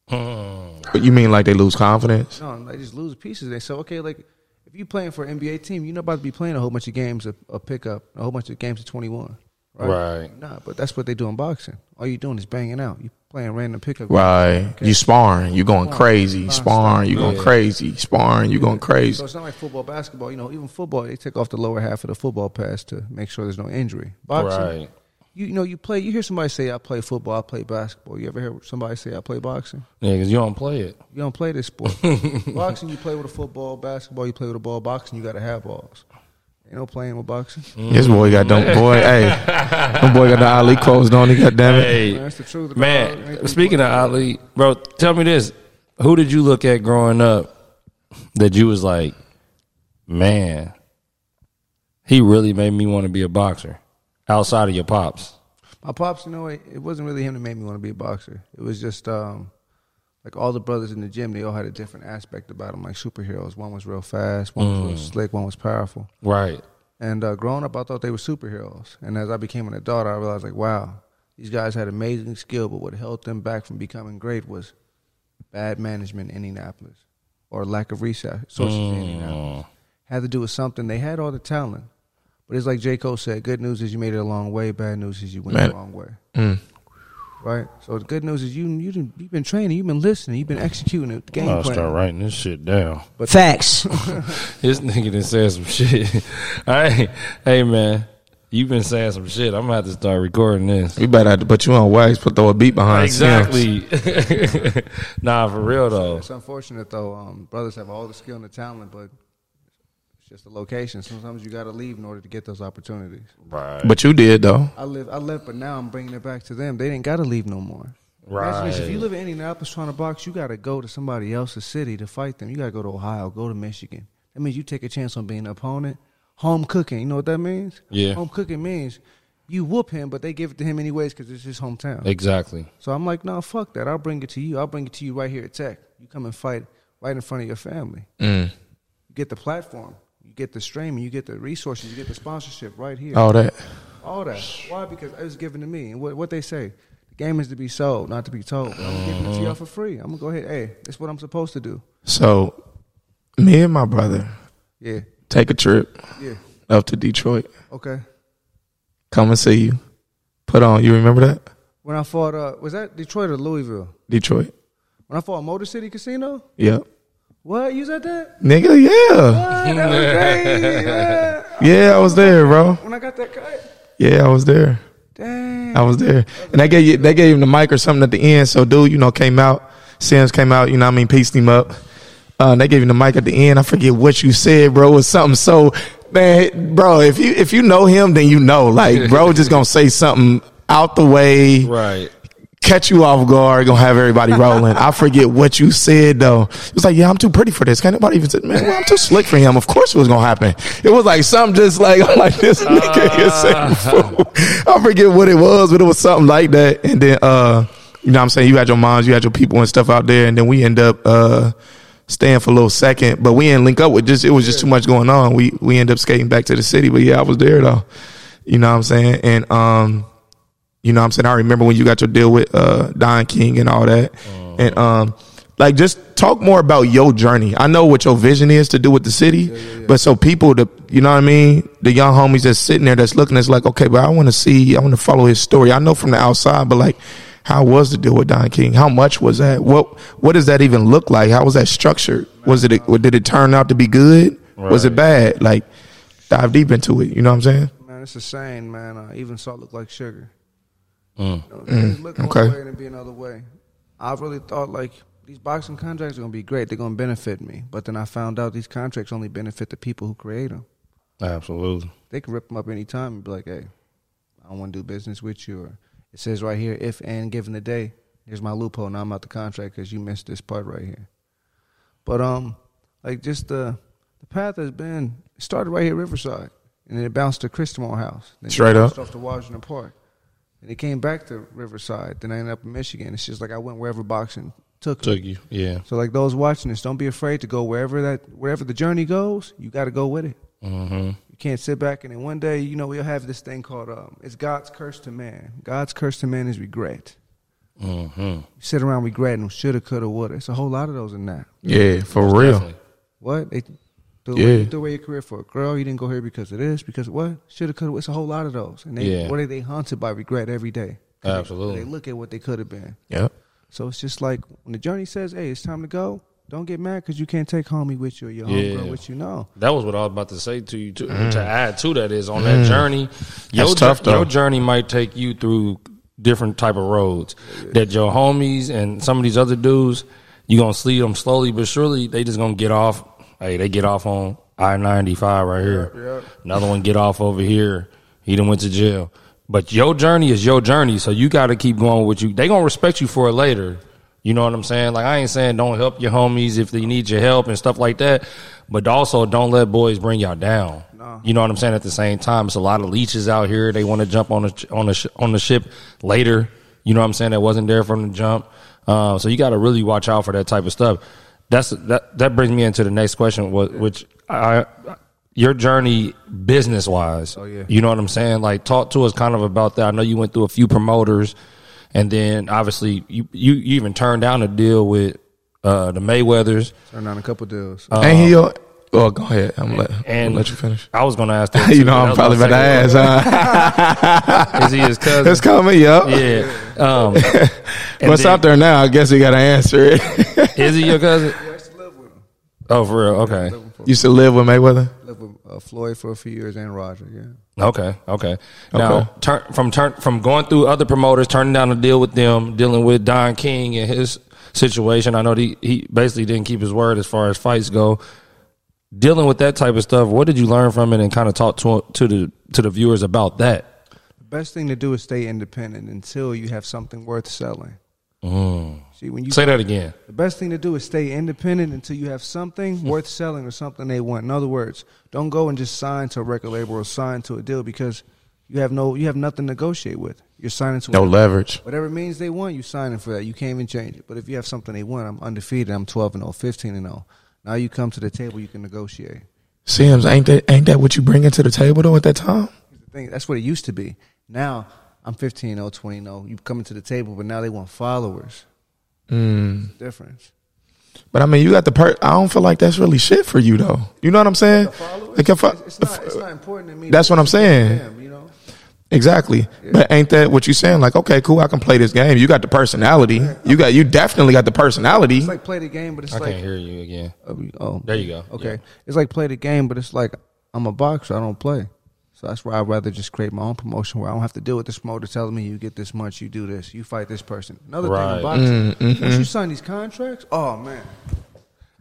Hmm. but you mean like they lose confidence? No, they just lose pieces. They say, okay, like if you playing for an NBA team, you're not about to be playing a whole bunch of games of, of pickup, a whole bunch of games of 21. Right. Right. Nah, but that's what they do in boxing. All you doing is banging out. You playing random pickup. Right. You sparring, you going crazy. Sparring, you going Yeah. crazy. Sparring, you going crazy. So it's not like football, basketball. You know, even football, they take off the lower half of the football pass to make sure there's no injury. Boxing, Right. you know you play. You hear somebody say, "I play football. I play basketball." You ever hear somebody say, "I play boxing"? Yeah, because you don't play it. You don't play this sport. boxing, you play with a football. Basketball, you play with a ball. Boxing, you got to have balls. Ain't no playing with boxing. This boy got them boy. hey, them boy got the Ali clothes on. He got damn it. Hey, Man, that's the truth. about man. Speaking of Ali, bro, tell me this: Who did you look at growing up that you was like, man, he really made me want to be a boxer outside of your pops? My pops, you know, it, it wasn't really him that made me want to be a boxer. It was just um, like all the brothers in the gym. They all had a different aspect about them, like superheroes. One was real fast, one was real slick, one was powerful. Right. And uh, growing up, I thought they were superheroes. And as I became an adult, I realized, like, wow, these guys had amazing skill, but what held them back from becoming great was bad management in Indianapolis or lack of resources in Indianapolis. Had to do with something. They had all the talent, but it's like J. Cole said: "Good news is you made it a long way. Bad news is you went Man. the wrong way." Mm. Right. So the good news is you you done, you've been training, you've been listening, you've been executing the game I'll plan. start writing this shit down. But Facts. This nigga done said some shit. hey, hey man, You've been saying some shit. I'm gonna have to start recording this. We better have to put you on wax, put throw a beat behind. Sims. Exactly. nah, for real though. It's unfortunate though. Um, brothers have all the skill and the talent, but it's just the location. Sometimes you got to leave in order to get those opportunities. Right. But you did though. I live, I left, but now I'm bringing it back to them. They didn't got to leave no more. Right. this, if you live in Indianapolis trying to box, you got to go to somebody else's city to fight them. You got to go to Ohio, go to Michigan. That means you take a chance on being an opponent. Home cooking, you know what that means? Yeah. Home cooking means you whoop him, but they give it to him anyways because it's his hometown. Exactly. So I'm like, no, fuck that. I'll bring it to you. I'll bring it to you right here at Tech. You come and fight right in front of your family. Mm. You get the platform. You get the streaming. You get the resources. You get the sponsorship right here. All that. All that. Why? Because it was given to me. And what, what they say, the game is to be sold, not to be told. I'm giving it to y'all for free. I'm gonna go ahead. Hey, that's what I'm supposed to do. So, me and my brother Yeah. take a trip Yeah. up to Detroit. Okay. Come and see you. Put on. You remember that? When I fought, uh, was that Detroit or Louisville? Detroit. When I fought Motor City Casino. Yep. What? You said at that? Nigga, yeah. What? That was crazy. man. Yeah, I was there, bro. When I got that cut. Yeah, I was there. Dang. I was there. And they gave you, they gave him the mic or something at the end. So dude, you know, came out. Sims came out, you know what I mean, pieced him up. Uh, and they gave him the mic at the end. I forget what you said, bro. It was something so man, bro, if you if you know him, then you know. Like, bro just gonna say something out the way, Right. Catch you off guard, gonna have everybody rolling. I forget what you said though. It was like, yeah, I'm too pretty for this. Can't nobody even say, man, well, I'm too slick for him. Of course it was gonna happen. It was like something just like, I'm like this nigga is saying fool. I forget what it was, but it was something like that. And then, uh, you know what I'm saying? You had your moms, you had your people and stuff out there. And then we end up, uh, staying for a little second, but we didn't link up with just, it was just too much going on. We, we end up skating back to the city, but yeah, I was there though. You know what I'm saying? And, um, you know what I'm saying? I remember when you got your deal with uh Don King and all that. And um like just talk more about your journey. I know what your vision is to do with the city, but so people the you know what I mean, the young homies that's sitting there that's looking it's like, okay, but I want to see, I want to follow his story. I know from the outside, but like how was the deal with Don King? How much was that? What what does that even look like? How was that structured? Was it did it turn out to be good? Was it bad? Like dive deep into it, you know what I'm saying? Man, it's a saying, man. Uh, even salt look like sugar. Mm. You know, things look one okay. way and be another way. I really thought like these boxing contracts are gonna be great. They're gonna benefit me. But then I found out these contracts only benefit the people who create them. Absolutely. They can rip them up anytime and be like, "Hey, I don't want to do business with you." Or it says right here, "If and given the day, here's my loophole. Now I'm out the contract because you missed this part right here." But um, like just the the path has been started right here at Riverside, and then it bounced to Christamore House. Then it Straight bounced up. off to Washington Park, and it came back to Riverside. Then I ended up in Michigan. It's just like I went wherever boxing took me. You. Yeah. So like those watching this, don't be afraid to go wherever that wherever the journey goes. You got to go with it. Mm-hmm. You can't sit back and then one day, you know, we'll have this thing called um, it's God's curse to man. God's curse to man is regret. Mm-hmm. You sit around regretting shoulda, coulda, woulda. It's a whole lot of those in that. Yeah, for real. What they threw, Yeah. away, you threw away your career for a girl. You didn't go here because of this. Because of what shoulda, coulda. It's a whole lot of those. And they Yeah. what are they haunted by regret every day? Absolutely. They, look at what they could have been. Yeah. So it's just like when the journey says, "Hey, it's time to go." don't get mad because you can't take homie with you or your Yeah. homegirl with you. No, That was what I was about to say to you. To, mm. to add to that is on that mm. journey, your, That's tough, jour- your journey might take you through different type of roads. That your homies and some of these other dudes, you're gonna see them slowly but surely. They just gonna get off. Hey, they get off on I ninety five right here. Another one get off over here. He done went to jail. But your journey is your journey, so you got to keep going with you. They gonna respect you for it later. You know what I'm saying? Like I ain't saying don't help your homies if they need your help and stuff like that, but also don't let boys bring y'all down. You know what I'm saying? At the same time, it's a lot of leeches out here. They want to jump on the on the on the ship later. You know what I'm saying? That wasn't there from the jump. Uh, so you got to really watch out for that type of stuff. That's that. That brings me into the next question, which I, your journey business wise. Oh, yeah. You know what I'm saying? Like talk to us kind of about that. I know you went through a few promoters, and then obviously you you, you even turned down a deal with uh, the Mayweathers. turn on a couple deals. Ain't he your? Oh, go ahead. I'm let, I'm And gonna let you finish. I was going to ask that. you too, know, I I'm probably gonna about to ask. Huh? Is he his cousin? It's coming, yo. yeah. Um, What's then- out there now? I guess you got to answer it. Is he your cousin? I used to live with him. Oh, for real? Okay. Live with, him Used to live with Mayweather. for, live with uh, Floyd for a few years and Roger. Yeah. Okay, okay. Now, Okay. turn from turn from going through other promoters, turning down a deal with them, dealing with Don King and his situation. I know he he basically didn't keep his word as far as fights go. Dealing with that type of stuff, what did you learn from it, and kind of talk to to the to the viewers about that? The best thing to do is stay independent until you have something worth selling. Mm. See, when you Say that again. The best thing to do is stay independent until you have something hmm. worth selling or something they want. In other words, don't go and just sign to a record label or sign to a deal because you have no you have nothing to negotiate with. You're signing to No whatever, leverage. whatever means they want, you signing for that. You can't even change it. But if you have something they want, I'm undefeated. I'm 12 and 0, 15 and 0. Now you come to the table, you can negotiate. Sims, ain't that ain't that what you bring into the table though at that time? Thing, that's what it used to be. Now I'm 15 0, 20 0. You coming to the table, but now they want followers. Mm. Difference. But I mean, you got the per. I don't feel like that's really shit for you though. You know what I'm saying? Like if I- it's, it's not, it's not important to me. That's what I'm saying. Them, you know? Exactly. But ain't that what you saying? Like, okay, cool, I can play this game. You got the personality. You got you definitely got the personality. It's like play the game, but it's I like I can't hear you again. Oh, oh, There you go. Okay, Yeah. it's like play the game, but it's like I'm a boxer. I don't play, so that's why I'd rather just create my own promotion where I don't have to deal with this promoter telling me you get this much, you do this, you fight this person. Another Right. thing in boxing, Mm-hmm. once you sign these contracts, oh man,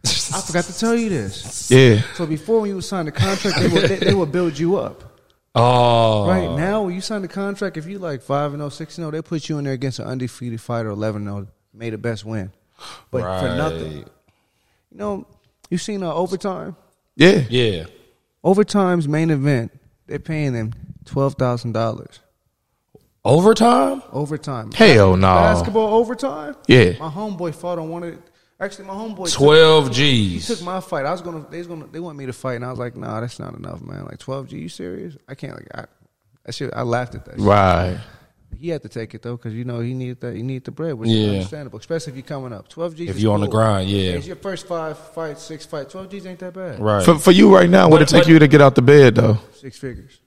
I forgot to tell you this. yeah. So before when you would sign the contract, they would they, they would build you up. Oh, Right now, when you sign the contract, if you like five and 0, 6 and 0, they put you in there against an undefeated fighter, eleven and 0, may the best win, but for nothing. You know, You've seen uh, overtime. Yeah. Yeah. Overtime's main event, they're paying them twelve thousand dollars. Overtime? Overtime. Hell no. Basketball overtime. Yeah. My homeboy fought on one of. Actually, my homeboy took- G's. He took my fight. I was gonna. They was gonna. They want me to fight, and I was like, Nah, that's not enough, man. Like twelve G. You serious? I can't. Like, I, that shit. I laughed at that. shit. Right. He had to take it though, because you know he needed that. He needed the bread, which Yeah. is understandable, especially if you're coming up. Twelve G's. If is you on the cool. grind, yeah. It's your first five fights, six fights. Twelve G's ain't that bad. Right. For for you right now, what it But- take you to get out the bed though? Six figures.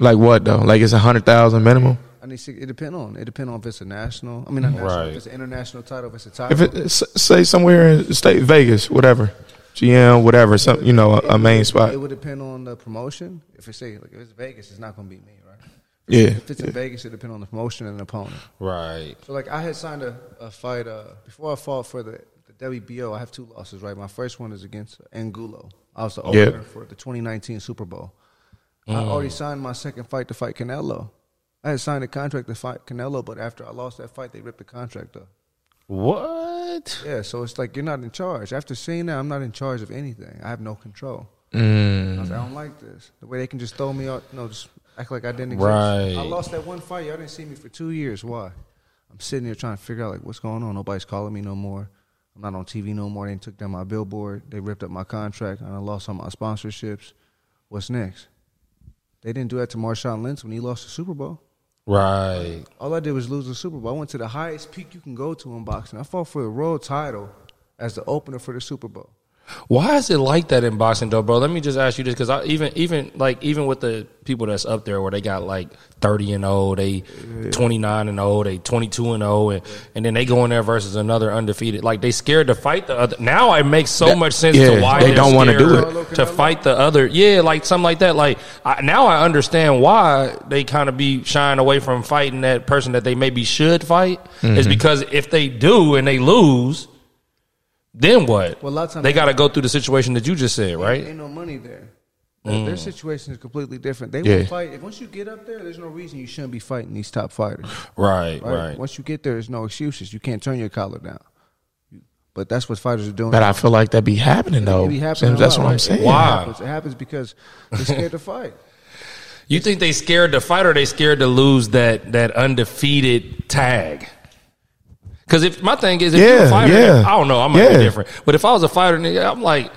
Like what though? Like it's a hundred thousand minimum. I need. Six, it depend on. It depend on if it's a national. I mean, not national. Right. If it's an international title, if it's a title. If it say somewhere in state Vegas, whatever, GM, whatever, some you know a, a main spot. It would depend on the promotion. If it's say like if it's Vegas, it's not going to be me, right? Yeah. If it's in Vegas, it depend on the promotion and the opponent. right. So like I had signed a, a fight uh, before I fought for the, the WBO. I have two losses, right? My first one is against Angulo. I was the Yeah. opener for the 2019 Super Bowl. I already signed my second fight to fight Canelo. I had signed a contract to fight Canelo, but after I lost that fight, they ripped the contract up. What? Yeah, so it's like you're not in charge. After seeing that, I'm not in charge of anything. I have no control. I, Mm. was like, I don't like this. The way they can just throw me out, you know, just act like I didn't exist. Right. I lost that one fight. Y'all didn't see me for two years. Why? I'm sitting here trying to figure out like what's going on. Nobody's calling me no more. I'm not on TV no more. They took down my billboard. They ripped up my contract. and I lost all my sponsorships. What's next? They didn't do that to Marshawn Lynch when he lost the Super Bowl. Right. All I did was lose the Super Bowl. I went to the highest peak you can go to in boxing. I fought for the world title as the opener for the Super Bowl. Why is it like that in boxing, though, bro? Let me just ask you this, because I even even like even with the people that's up there where they got like thirty and old, they twenty nine and zero, they twenty two and zero, and and then they go in there versus another undefeated. Like they scared to fight the other. Now it makes so much sense yeah, to why they don't wanna do it. to fight the other. Yeah, like something like that. Like I, now I understand why they kind of be shying away from fighting that person that they maybe should fight. Mm-hmm. Is because if they do and they lose. Then what? Well, a lot of times- they got to go through the situation that you just said, right? Ain't no money there. Their- mm. Their situation is completely different. They Yeah. will fight. If once you get up there, there's no reason you shouldn't be fighting these top fighters. Right, Right? right. Once you get there, there's no excuses. You can't turn your collar down. But that's what fighters are doing. But I feel like that be happening though. It be happening a That's lot, what I'm right? saying. It Why? happens. It happens because they're scared to fight. You think they scared to fight or they scared to lose that that undefeated tag? Because if my thing is, if you're Yeah, a fighter, yeah. I don't know, I might Yeah. be different. But if I was a fighter, nigga, I'm like,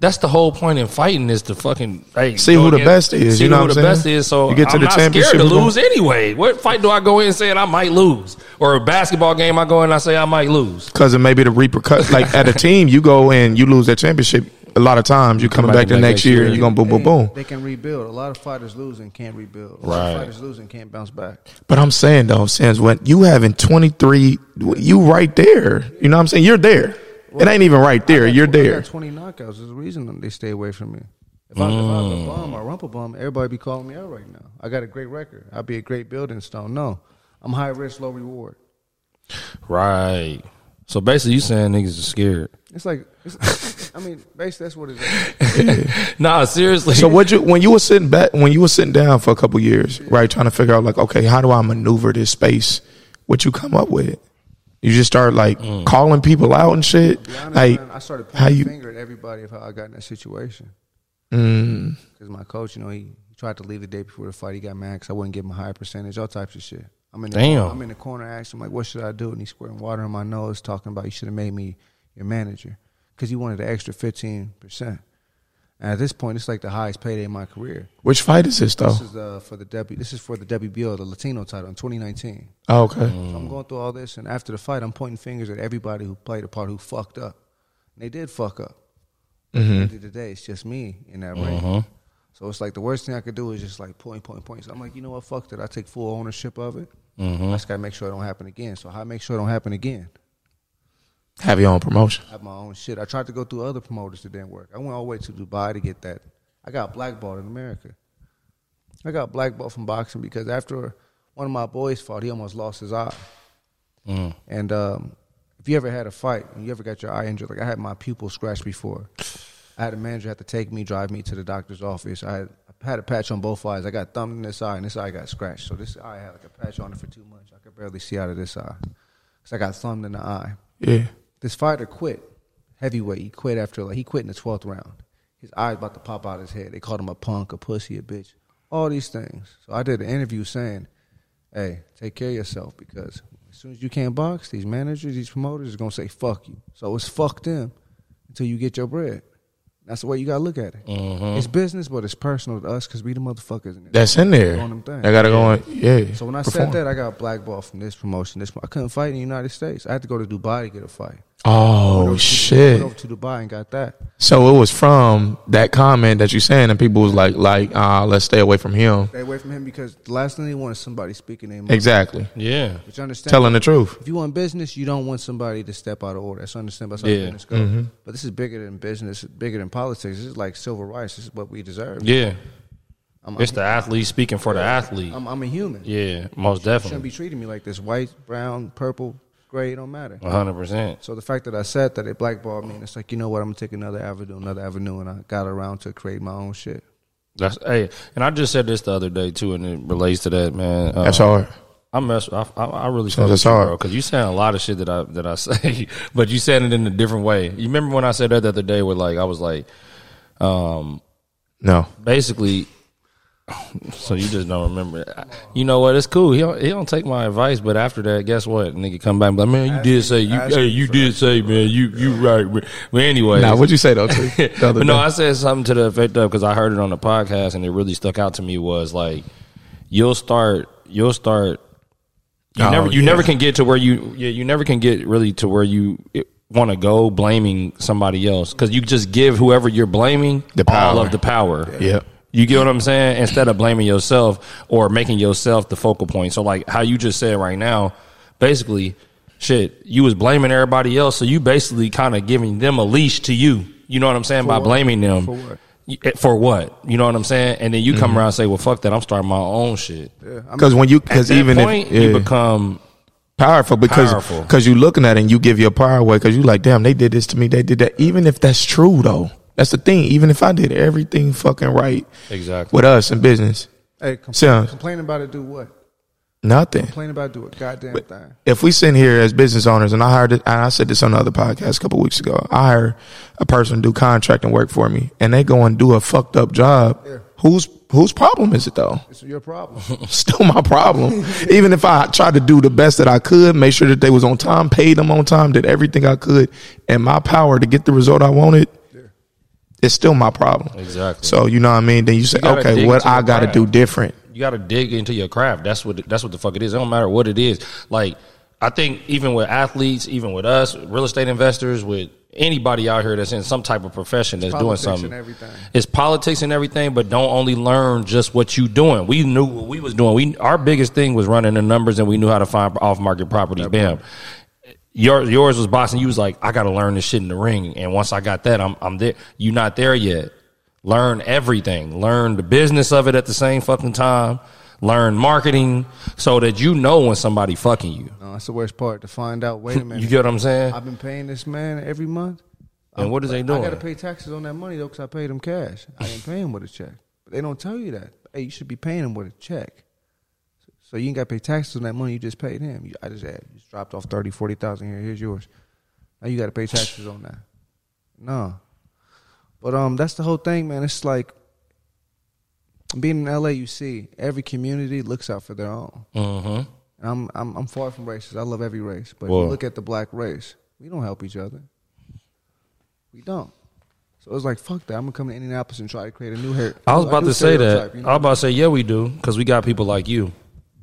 that's the whole point in fighting is to fucking hey, See who the best is, See you know who the I'm best saying? is. So You get to I'm the not scared to gonna- lose anyway. What fight do I go in saying I might lose, or a basketball game I go in and I say I might lose? Because it may be the repercussion. Like at a team, you go in, you lose that championship. A lot of times, you're coming back back the the next next year, year. and you're gonna boom, boom, boom. They can rebuild. A lot of fighters losing can't rebuild. A lot Right. of fighters losing can't bounce back. But I'm saying though, since when you having 23, you right there. You know what I'm saying? You're there. it ain't even right there. Got You're there. 20 knockouts. There's a reason they stay away from me. If I, if I was a mm. bum or a rumple bum, everybody be calling me out right now. I got a great record. I'd be a great building stone. No, I'm high risk, low reward. Right. So basically, you saying niggas are scared? It's like, it's, I mean, basically that's what it is. Nah, seriously. So what you when you were sitting back when you were sitting down for a couple years, right, trying to figure out like, okay, how do I maneuver this space? What you come up with? You just start like calling people out and shit. Honest, Like man, I started how pointing you? the finger at everybody of how I got in that situation. Mm, Because my coach, you know, he, he tried to leave the day before the fight. He got mad because I wouldn't give him a high percentage, all types of shit. I'm in the, Damn. I'm in the corner asking him, like, what should I do? And he's squirting water in my nose, talking about, you should have made me your manager. Because he wanted the extra 15%. And at this point, it's like the highest payday in my career. which fight is this though? This is uh, for the W. This is for the WBO, the Latino title in 2019. Oh, okay. So I'm going through all this, and after the fight, I'm pointing fingers at everybody who played a part who fucked up. And they did fuck up. At the end mm-hmm. of the day, it's just me in that ring. Uh-huh. So it's like the worst thing I could do is just like point, point, point. So I'm like, you know what? Fuck that. I take full ownership of it. Mm-hmm. I just gotta make sure it don't happen again. So how I make sure it don't happen again? Have your own promotion. I have my own shit. I tried to go through other promoters that didn't work. I went all the way to Dubai to get that. I got blackballed in America. I got blackballed from boxing because after one of my boys fought, he almost lost his eye. And um, if you ever had a fight and you ever got your eye injured, like I had my pupil scratched before. I had a manager have to take me, drive me to the doctor's office. I had, I had a patch on both eyes. I got thumbed in this eye, and this eye got scratched. So this eye had like a patch on it for two months. I could barely see out of this eye. because I got thumbed in the eye. Yeah. This fighter quit, heavyweight. He quit after like he quit in the twelfth round. His eyes about to pop out his head. They called him a punk, a pussy, a bitch, all these things. So I did an interview saying, "Hey, take care of yourself because as soon as you can't box, these managers, these promoters are gonna say fuck you. So it's fuck them until you get your bread. That's the way you gotta look at it. Mm-hmm. It's business, but it's personal to us because we the motherfuckers in it. That's in there. On them things. I gotta go on. Yeah. So when I perform. said that, I got blackballed from this promotion. This I couldn't fight in the United States. I had to go to Dubai to get a fight. Went Oh over to- shit. Went over to Dubai and got that. So it was from that comment that you saying, and people was like, like, ah, let's stay away from him. Stay away from him because the last thing they want is somebody speaking their mind. Exactly. yeah. But you understand? Telling the truth. if you want business, you don't want somebody to step out of order. That's understandable. That's how Yeah. business goes. But this is bigger than business, bigger than politics. This is like civil rights. This is what we deserve. Yeah. I'm, It's I'm, the athlete speaking for the athlete. I'm, I'm a human. Yeah, most definitely. You shouldn't be treating me like this. White, brown, purple, gray, it don't matter. hundred percent. So the fact that I said that it blackballed me, and it's like, you know what, I'm gonna take another avenue, another avenue, and I got around to create my own shit. That's hey, and I just said this the other day too, and it relates to that, man. Uh, That's hard. I mess. I, I, I really So fuck that's hard. because you saying a lot of shit that I that I say, but you said it in a different way. You remember when I said that the other day, where like I was like, um, No. basically. So you just don't remember. You know what? It's cool. He don't, he don't take my advice, but after that, guess what? Nigga come back and be like, man, you did say you. Hey, you did say, man, you you right. But but anyway, Nah, what'd you say though? T? But no. I said something to the effect of because I heard it on the podcast and it really stuck out to me was like you'll start you'll start you Oh, never you yeah. never can get to where you yeah you never can get really to where you it, want to go blaming somebody else because you just give whoever you're blaming The all power. of the power. Yep. You get what I'm saying? Instead of blaming yourself or making yourself the focal point. So like how you just said right now, basically, shit, you was blaming everybody else, so you basically kind of giving them a leash to you. You know what I'm saying? By what? blaming them. For what? Eh, For what? You know what I'm saying? And then you Mm-hmm. come around and say, "Well, fuck that! I'm starting my own shit." Yeah, Because when you, because that even point, if you become powerful, because Powerful. because you looking at it and you give your power away because you like, damn, they did this to me, they did that. Even if that's true though, that's the thing. Even if I did everything fucking right exactly. with us in business, hey, compl- So- complain about it. Do what? nothing. Complain about it. Do a goddamn thing. if we sit here as business owners, and I hired, it, and I said this on the other podcast a couple weeks ago, I hire a person to do contracting work for me, and they go and do a fucked up job. Yeah. Whose whose problem is it though? It's your problem. Still my problem. Even if I tried to do the best that I could, make sure that they was on time, paid them on time, did everything I could, and my power to get the result I wanted, it's still my problem. Exactly. So you know what I mean? Then you say, gotta okay, what I got to do different. you got to dig into your craft. That's what that's what the fuck it is. It don't matter what it is. Like I think even with athletes, even with us, real estate investors, with anybody out here that's in some type of profession that's doing something, and everything. it's politics and everything. But don't only learn just what you doing. We knew what we was doing. We our biggest thing was running the numbers, and we knew how to find off market properties. Bam. Yours, yours was boxing. You was like, I got to learn this shit in the ring, and once I got that, I'm I'm there. You not there yet. Learn everything. Learn the business of it at the same fucking time. Learn marketing so that you know when somebody fucking you. No, that's the worst part. To find out. Wait a minute. You get what I'm saying? I've been paying this man every month. And what is they do? I got to pay taxes on that money though, because I paid him cash. I didn't pay him with a check. But they don't tell you that. Hey, you should be paying him with a check. So you ain't got to pay taxes on that money you just paid him. You, I just had you just dropped off thirty, forty thousand here. Here's yours. Now you got to pay taxes on that. No, but um, that's the whole thing, man. It's like being in LA. You see, every community looks out for their own. Mm-hmm. And I'm I'm I'm far from racist. I love every race, but if you look at the black race, we don't help each other. We don't. So it's like fuck that. I'm gonna come to Indianapolis and try to create a new hair. I was about to say that. you know? I was about to say, yeah, we do, because we got people like you,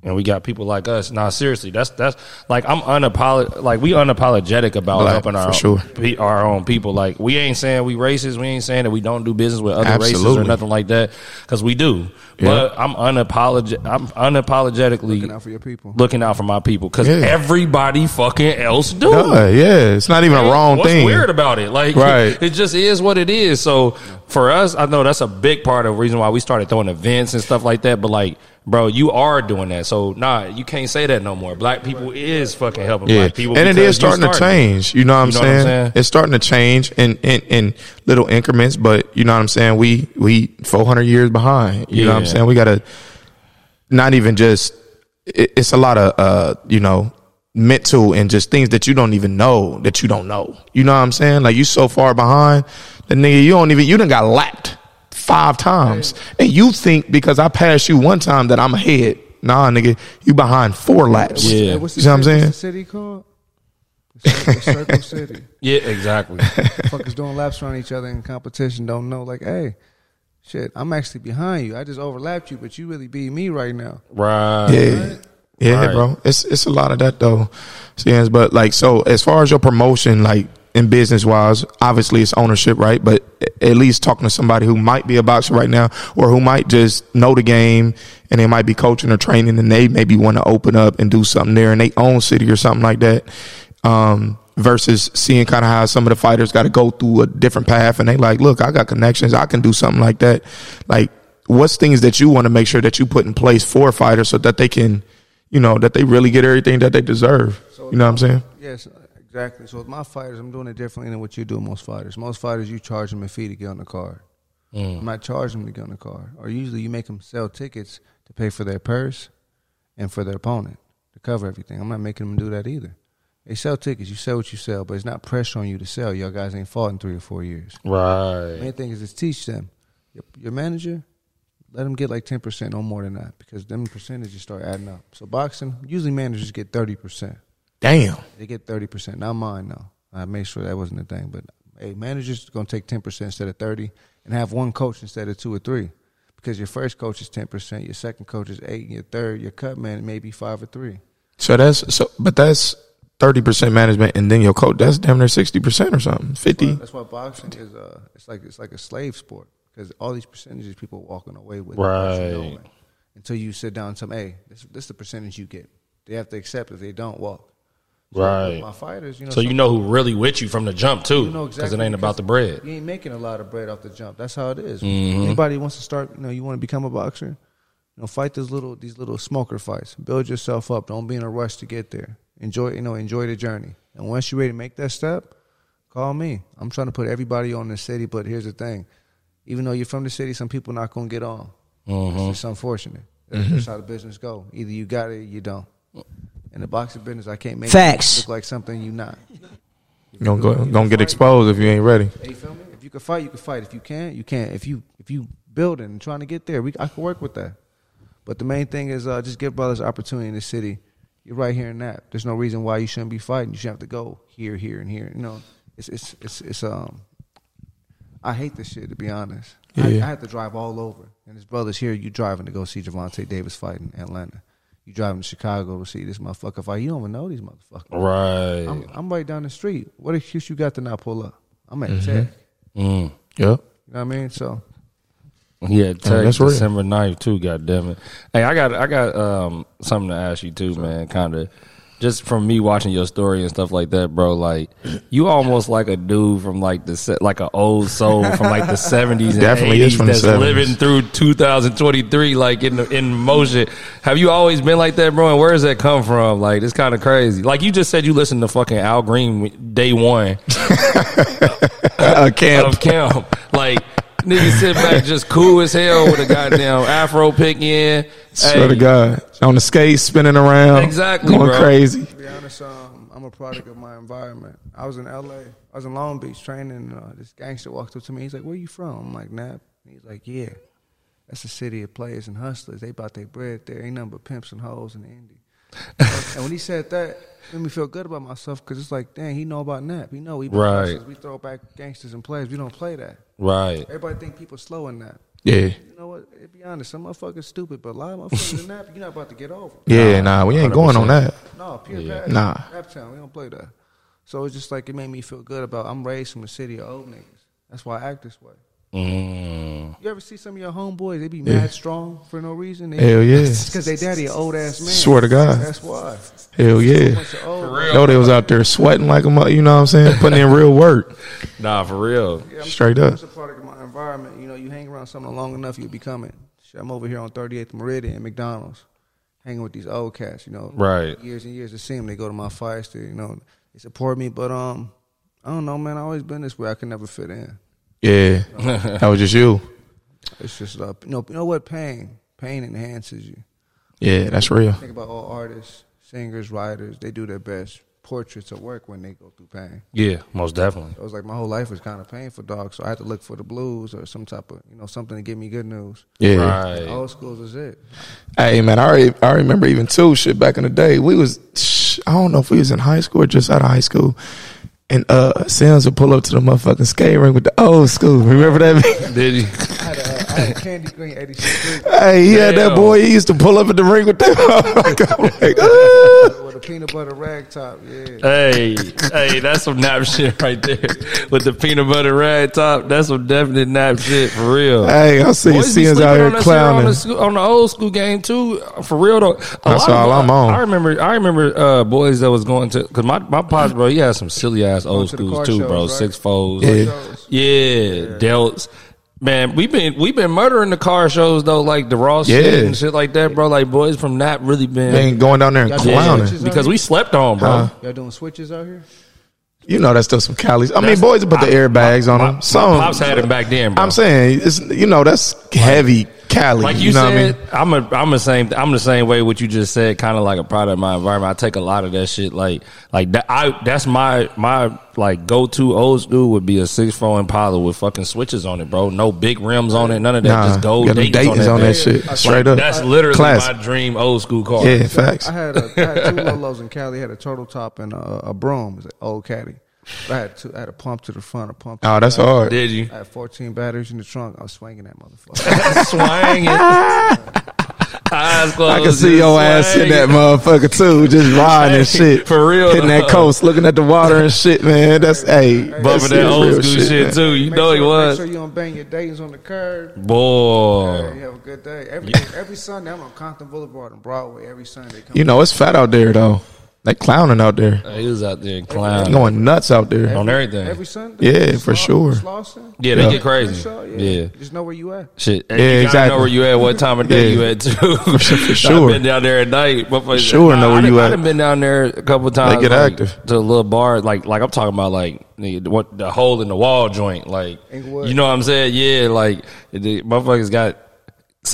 and we got people like us. Nah, seriously, that's that's like I'm unapolog like we unapologetic about Black, helping our sure. pe- our own people. Like we ain't saying we racist. We ain't saying that we don't do business with other races or nothing like that, because we do. But I'm unapologetic. I'm unapologetically looking out for your people. looking out for my people because Yeah. everybody fucking else do. Yeah, yeah, it's not even a wrong What's thing. weird about it? Like, Right. it just is what it is. So for us, I know that's a big part of the reason why we started throwing events and stuff like that. But like, bro, you are doing that. So nah, you can't say that no more. Black people is fucking helping Yeah, black people, and it is because starting to change. You know what I'm, You know what saying? I'm saying? It's starting to change in, in in little increments, but you know what I'm saying. We we 400 years behind. You know what I'm saying? We got to not even just. It, it's a lot of uh you know mental and just things that you don't even know that you don't know. You know what I'm saying? Like you so far behind, the nigga you don't even you done got lapped five times, and you think because I passed you one time that I'm ahead. Nah, nigga, you behind four laps. Yeah. Hey, what's the You know what I'm city- saying? What's the city called? The Circle, Circle City. Yeah, exactly. Fuckers doing laps around each other in competition don't know. Like, hey, shit, I'm actually behind you. I just overlapped you, but you really beat me right now. right. Yeah. Yeah, Right. bro. It's it's a lot of that though. Yes, but like so as far as your promotion, like in business wise, obviously it's ownership, right? But at least talking to somebody who might be a boxer right now or who might just know the game and they might be coaching or training and they maybe want to open up and do something there in their own city or something like that. Um versus seeing kind of how some of the fighters got to go through a different path and they like, look, I got connections, I can do something like that. Like what's things that you want to make sure that you put in place for fighters so that they can you know, that they really get everything that they deserve. You know what I'm saying? Yes, exactly. So with my fighters, I'm doing it differently than what you do with most fighters. Most fighters, you charge them a fee to get on the card. Mm. I'm not charging them to get on the card. Or usually you make them sell tickets to pay for their purse and for their opponent to cover everything. I'm not making them do that either. They sell tickets. You sell what you sell, but it's not pressure on you to sell. Y'all guys ain't fought in three or four years. Right. Main thing is to teach them. Your, your manager, let them get like ten percent, no more than that, because them percentages start adding up. So boxing, usually managers get thirty percent. Damn. They get thirty percent. Not mine though. I made sure that wasn't a thing. But hey, managers are gonna take ten percent instead of thirty, and have one coach instead of two or three, because your first coach is ten percent, your second coach is eight, and your third, your cut man maybe five or three. So that's so, but that's thirty percent management, and then your coach. That's damn near sixty percent or something. Fifty. That's why boxing is uh, it's like it's like a slave sport because all these percentages people walking away with, Right. Until you sit down and tell them, hey, this this is the percentage you get. They have to accept if they don't walk. Right. My fighters, you know. So you know who really with you from the jump too, you know because it ain't about the bread. You ain't making a lot of bread off the jump. That's how it is. Mm-hmm. Anybody wants to start, you know, you want to become a boxer, you know, fight these little these little smoker fights. Build yourself up. Don't be in a rush to get there. Enjoy, you know, enjoy the journey. And once you're ready to make that step, call me. I'm trying to put everybody on the city, but here's the thing: even though you're from the city, some people not gonna get on. Mm-hmm. It's just unfortunate. That's how the business go. Either you got it, or you don't. In the boxing business, I can't make Facts. you look like something you not. You gonna go, gonna get exposed if you ain't ready. You feel me? If you can fight, you can fight. If you can't, you can't. If you if you building and trying to get there, we I can work with that. But the main thing is uh, just give brothers opportunity in the city. You're right here in that. There's no reason why you shouldn't be fighting. You should have to go here, here, and here. You know, it's it's it's it's um. I hate this shit to be honest. I, I had to drive all over, and his brothers here. You driving to go see Gervonta Davis fight in Atlanta. You driving to Chicago to see this motherfucker fight. You don't even know these motherfuckers. Right. I'm, I'm right down the street. What excuse you got to not pull up? I'm at Tech. Mm. Yep. You know what I mean? So Yeah, Tech that's real. December 9th too. God damn it! Hey, I got I got um something to ask you too, man. Kind of just from me watching your story and stuff like that, bro. Like you almost like a dude from like the se- like an old soul from like the seventies and Definitely is eighties from the that's 70s. living through 2023, like in in motion. Have you always been like that, bro? And where does that come from? Like it's kind of crazy. Like you just said, you listened to fucking Al Green day one Uh, camp. of camp. Like nigga sit back just cool as hell with a goddamn afro pick in. Swear to God, on the skates, spinning around, Exactly, going bro. crazy. to be honest, um, I'm a product of my environment. I was in LA. I was in Long Beach training. And, uh, this gangster walked up to me. He's like, "Where you from?" I'm like, "Nap." He's like, "Yeah, that's a city of players and hustlers. They bought their bread there. Ain't nothing but pimps and hoes in the Indy." and when he said that, it made me feel good about myself because it's like, dang, he know about Nap. He know we Right. We throw back gangsters and players. We don't play that. Right. Everybody think people slow in that. Yeah, You know what? To be honest, some motherfuckers stupid, but a lot of motherfuckers in Nap, you're not about to get over. yeah. Nah, we ain't going on that. No, pure Yeah. Nah. Town, we don't play that. So it's just like it made me feel good about. I'm raised from a city of old niggas. That's why I act this way. Mm. You ever see some of your homeboys? They be Yeah. mad strong for no reason. They, Hell yeah. because they daddy an old ass man. Swear to God. That's why. Hell yeah. Bunch of old Know they was out there sweating like a mo- you know what I'm saying, putting in real work. Nah, for real. Yeah, I'm Straight up. It's a product of my environment. You know, you hang around something long enough, you become it. Shit, I'm over here on 38th Meridian, McDonald's, hanging with these old cats. You know, Right. Years and years to see them. They go to my fire stick. You know, they support me, but um, I don't know, man. I always been this way. I can never fit in. Yeah, that was just you. It's just uh, you know, you know what? Pain, pain enhances you. Yeah, that's real. Think about all artists, singers, writers. They do their best portraits of work when they go through pain. Yeah, most definitely. It was like my whole life was kind of painful, dog. So I had to look for the blues or some type of, you know, something to give me good news. Yeah. Right. Old schools is it. Hey man, I re- I remember even too shit back in the day. We was sh- I don't know if we was in high school or just out of high school. And uh Sims would pull up to the motherfucking skate ring with the old school. Remember that? Did you? I had a, I had a candy green 86 hey, he had that boy. He used to pull up at the ring with that. motherfucker. I'm like, ah. with a peanut butter rag top. Yeah. Hey, hey, that's some nap shit right there with the peanut butter rag top. That's some definite nap shit for real. Hey, I see Boys be Sims sleeping out on here that shit on clowning. the, school, on the old school game too. For real though, a That's lot of- all I'm on. I remember, I remember uh, boys that was going to because my my pops, bro, he had some silly ass old to the schools car too, shows, bro. right? Six foes, Yeah. Shows. yeah, delts. Man, we've been we've been murdering the car shows though, like the raw shit Yeah. and shit like that, bro. Like boys from Nap really been They ain't going down there and clowning. because we slept on, bro. Huh? Y'all doing switches out here? You know that's still some Cali's. I mean, boys put the I- airbags on my- them. my Some pops had it back then, bro. I'm saying, it's you know that's heavy Cali. Like you, you know said, what I mean? I'm a I'm the same I'm the same way what you just said, kind of like a product of my environment. I take a lot of that shit like like that I that's my my like go to old school would be a six four Impala with fucking switches on it, bro. No big rims on it, none of that. Nah, just gold got them Daytons Daytons on that, on that shit. Like, Straight up. That's literally Classic. my dream old school car. Yeah, facts. I had, a, I had two Lolos in Cali. had a turtle top and a, a broom. It was an old caddy. I had two, I had a pump to the front, a pump. To Oh, that's hard. Did you I had 14 batteries in the trunk. I was swinging that motherfucker. swang it? Eyes closed. I can see your ass in that motherfucker too, just riding and shit. For real, Hitting that though. coast, looking at the water and shit, man. That's hey, Bumping that's that old real school shit, man. too. You Make know he was. Make sure you don't bang your Dayton's on the curb. Hey, Boy. you have a good day. Every every Sunday, I'm on Compton Boulevard and Broadway. Every Sunday, come You know it's fat out there though. They clowning out there, uh, He was out there clowning. going nuts out there. on everything. every Sunday. Yeah, for sure. Slauson, Yeah, they Yeah. get crazy. Crenshaw, Yeah. Just know where you at. Shit. Yeah, you exactly. know where you at, what time of day Yeah. you at too. For sure. I've been down there at night. But For sure know where you at. I've been down there a couple of times. get like, active. To a little bar. Like like I'm talking about like the, what the hole in the wall joint. Like Inglewood. you know what I'm saying? Yeah, like the motherfuckers got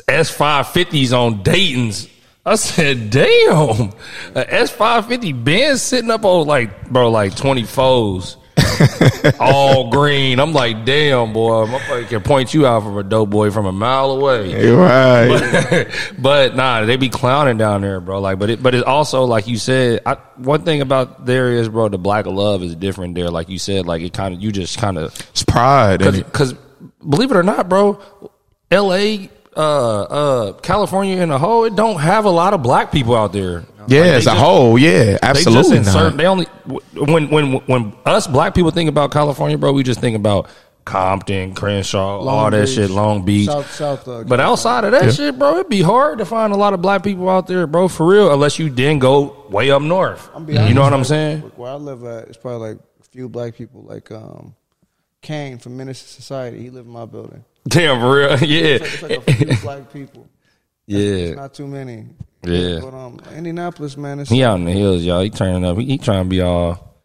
S five fifties on Dayton's. I said, damn, a S five fifty Benz sitting up on like bro, like twenty foes. all green. I'm like, damn, boy, motherfucker can point you out from a dope boy from a mile away. Hey, right. but nah, they be clowning down there, bro. Like, but it, but it's also like you said. I, one thing about there is, bro, the black love is different there. Like you said, like it kind of you just kind of It's pride. it. because believe it or not, bro, L.A. Uh, uh, California in a whole, it don't have a lot of black people out there. Yeah, Like, they as a just- whole, yeah, they just absolutely insert. not. They only when when when us black people think about California, bro, we just think about Compton, Crenshaw, all Long that Beach, shit, Long Beach. South, South. Uh, But outside of that shit, bro, it'd be hard to find a lot of black people out there, bro, for real, unless you then go way up north. I'm be you know what I'm saying? Where I live at, it's probably like a few black people. Like um, Caine from Menace II Society, he live in my building. Damn, for real, yeah, It's like, it's like a few black people. yeah. It's not too many. Yeah. But um, Indianapolis, man, it's He out in the hills, y'all. He turning up. He, he trying to be all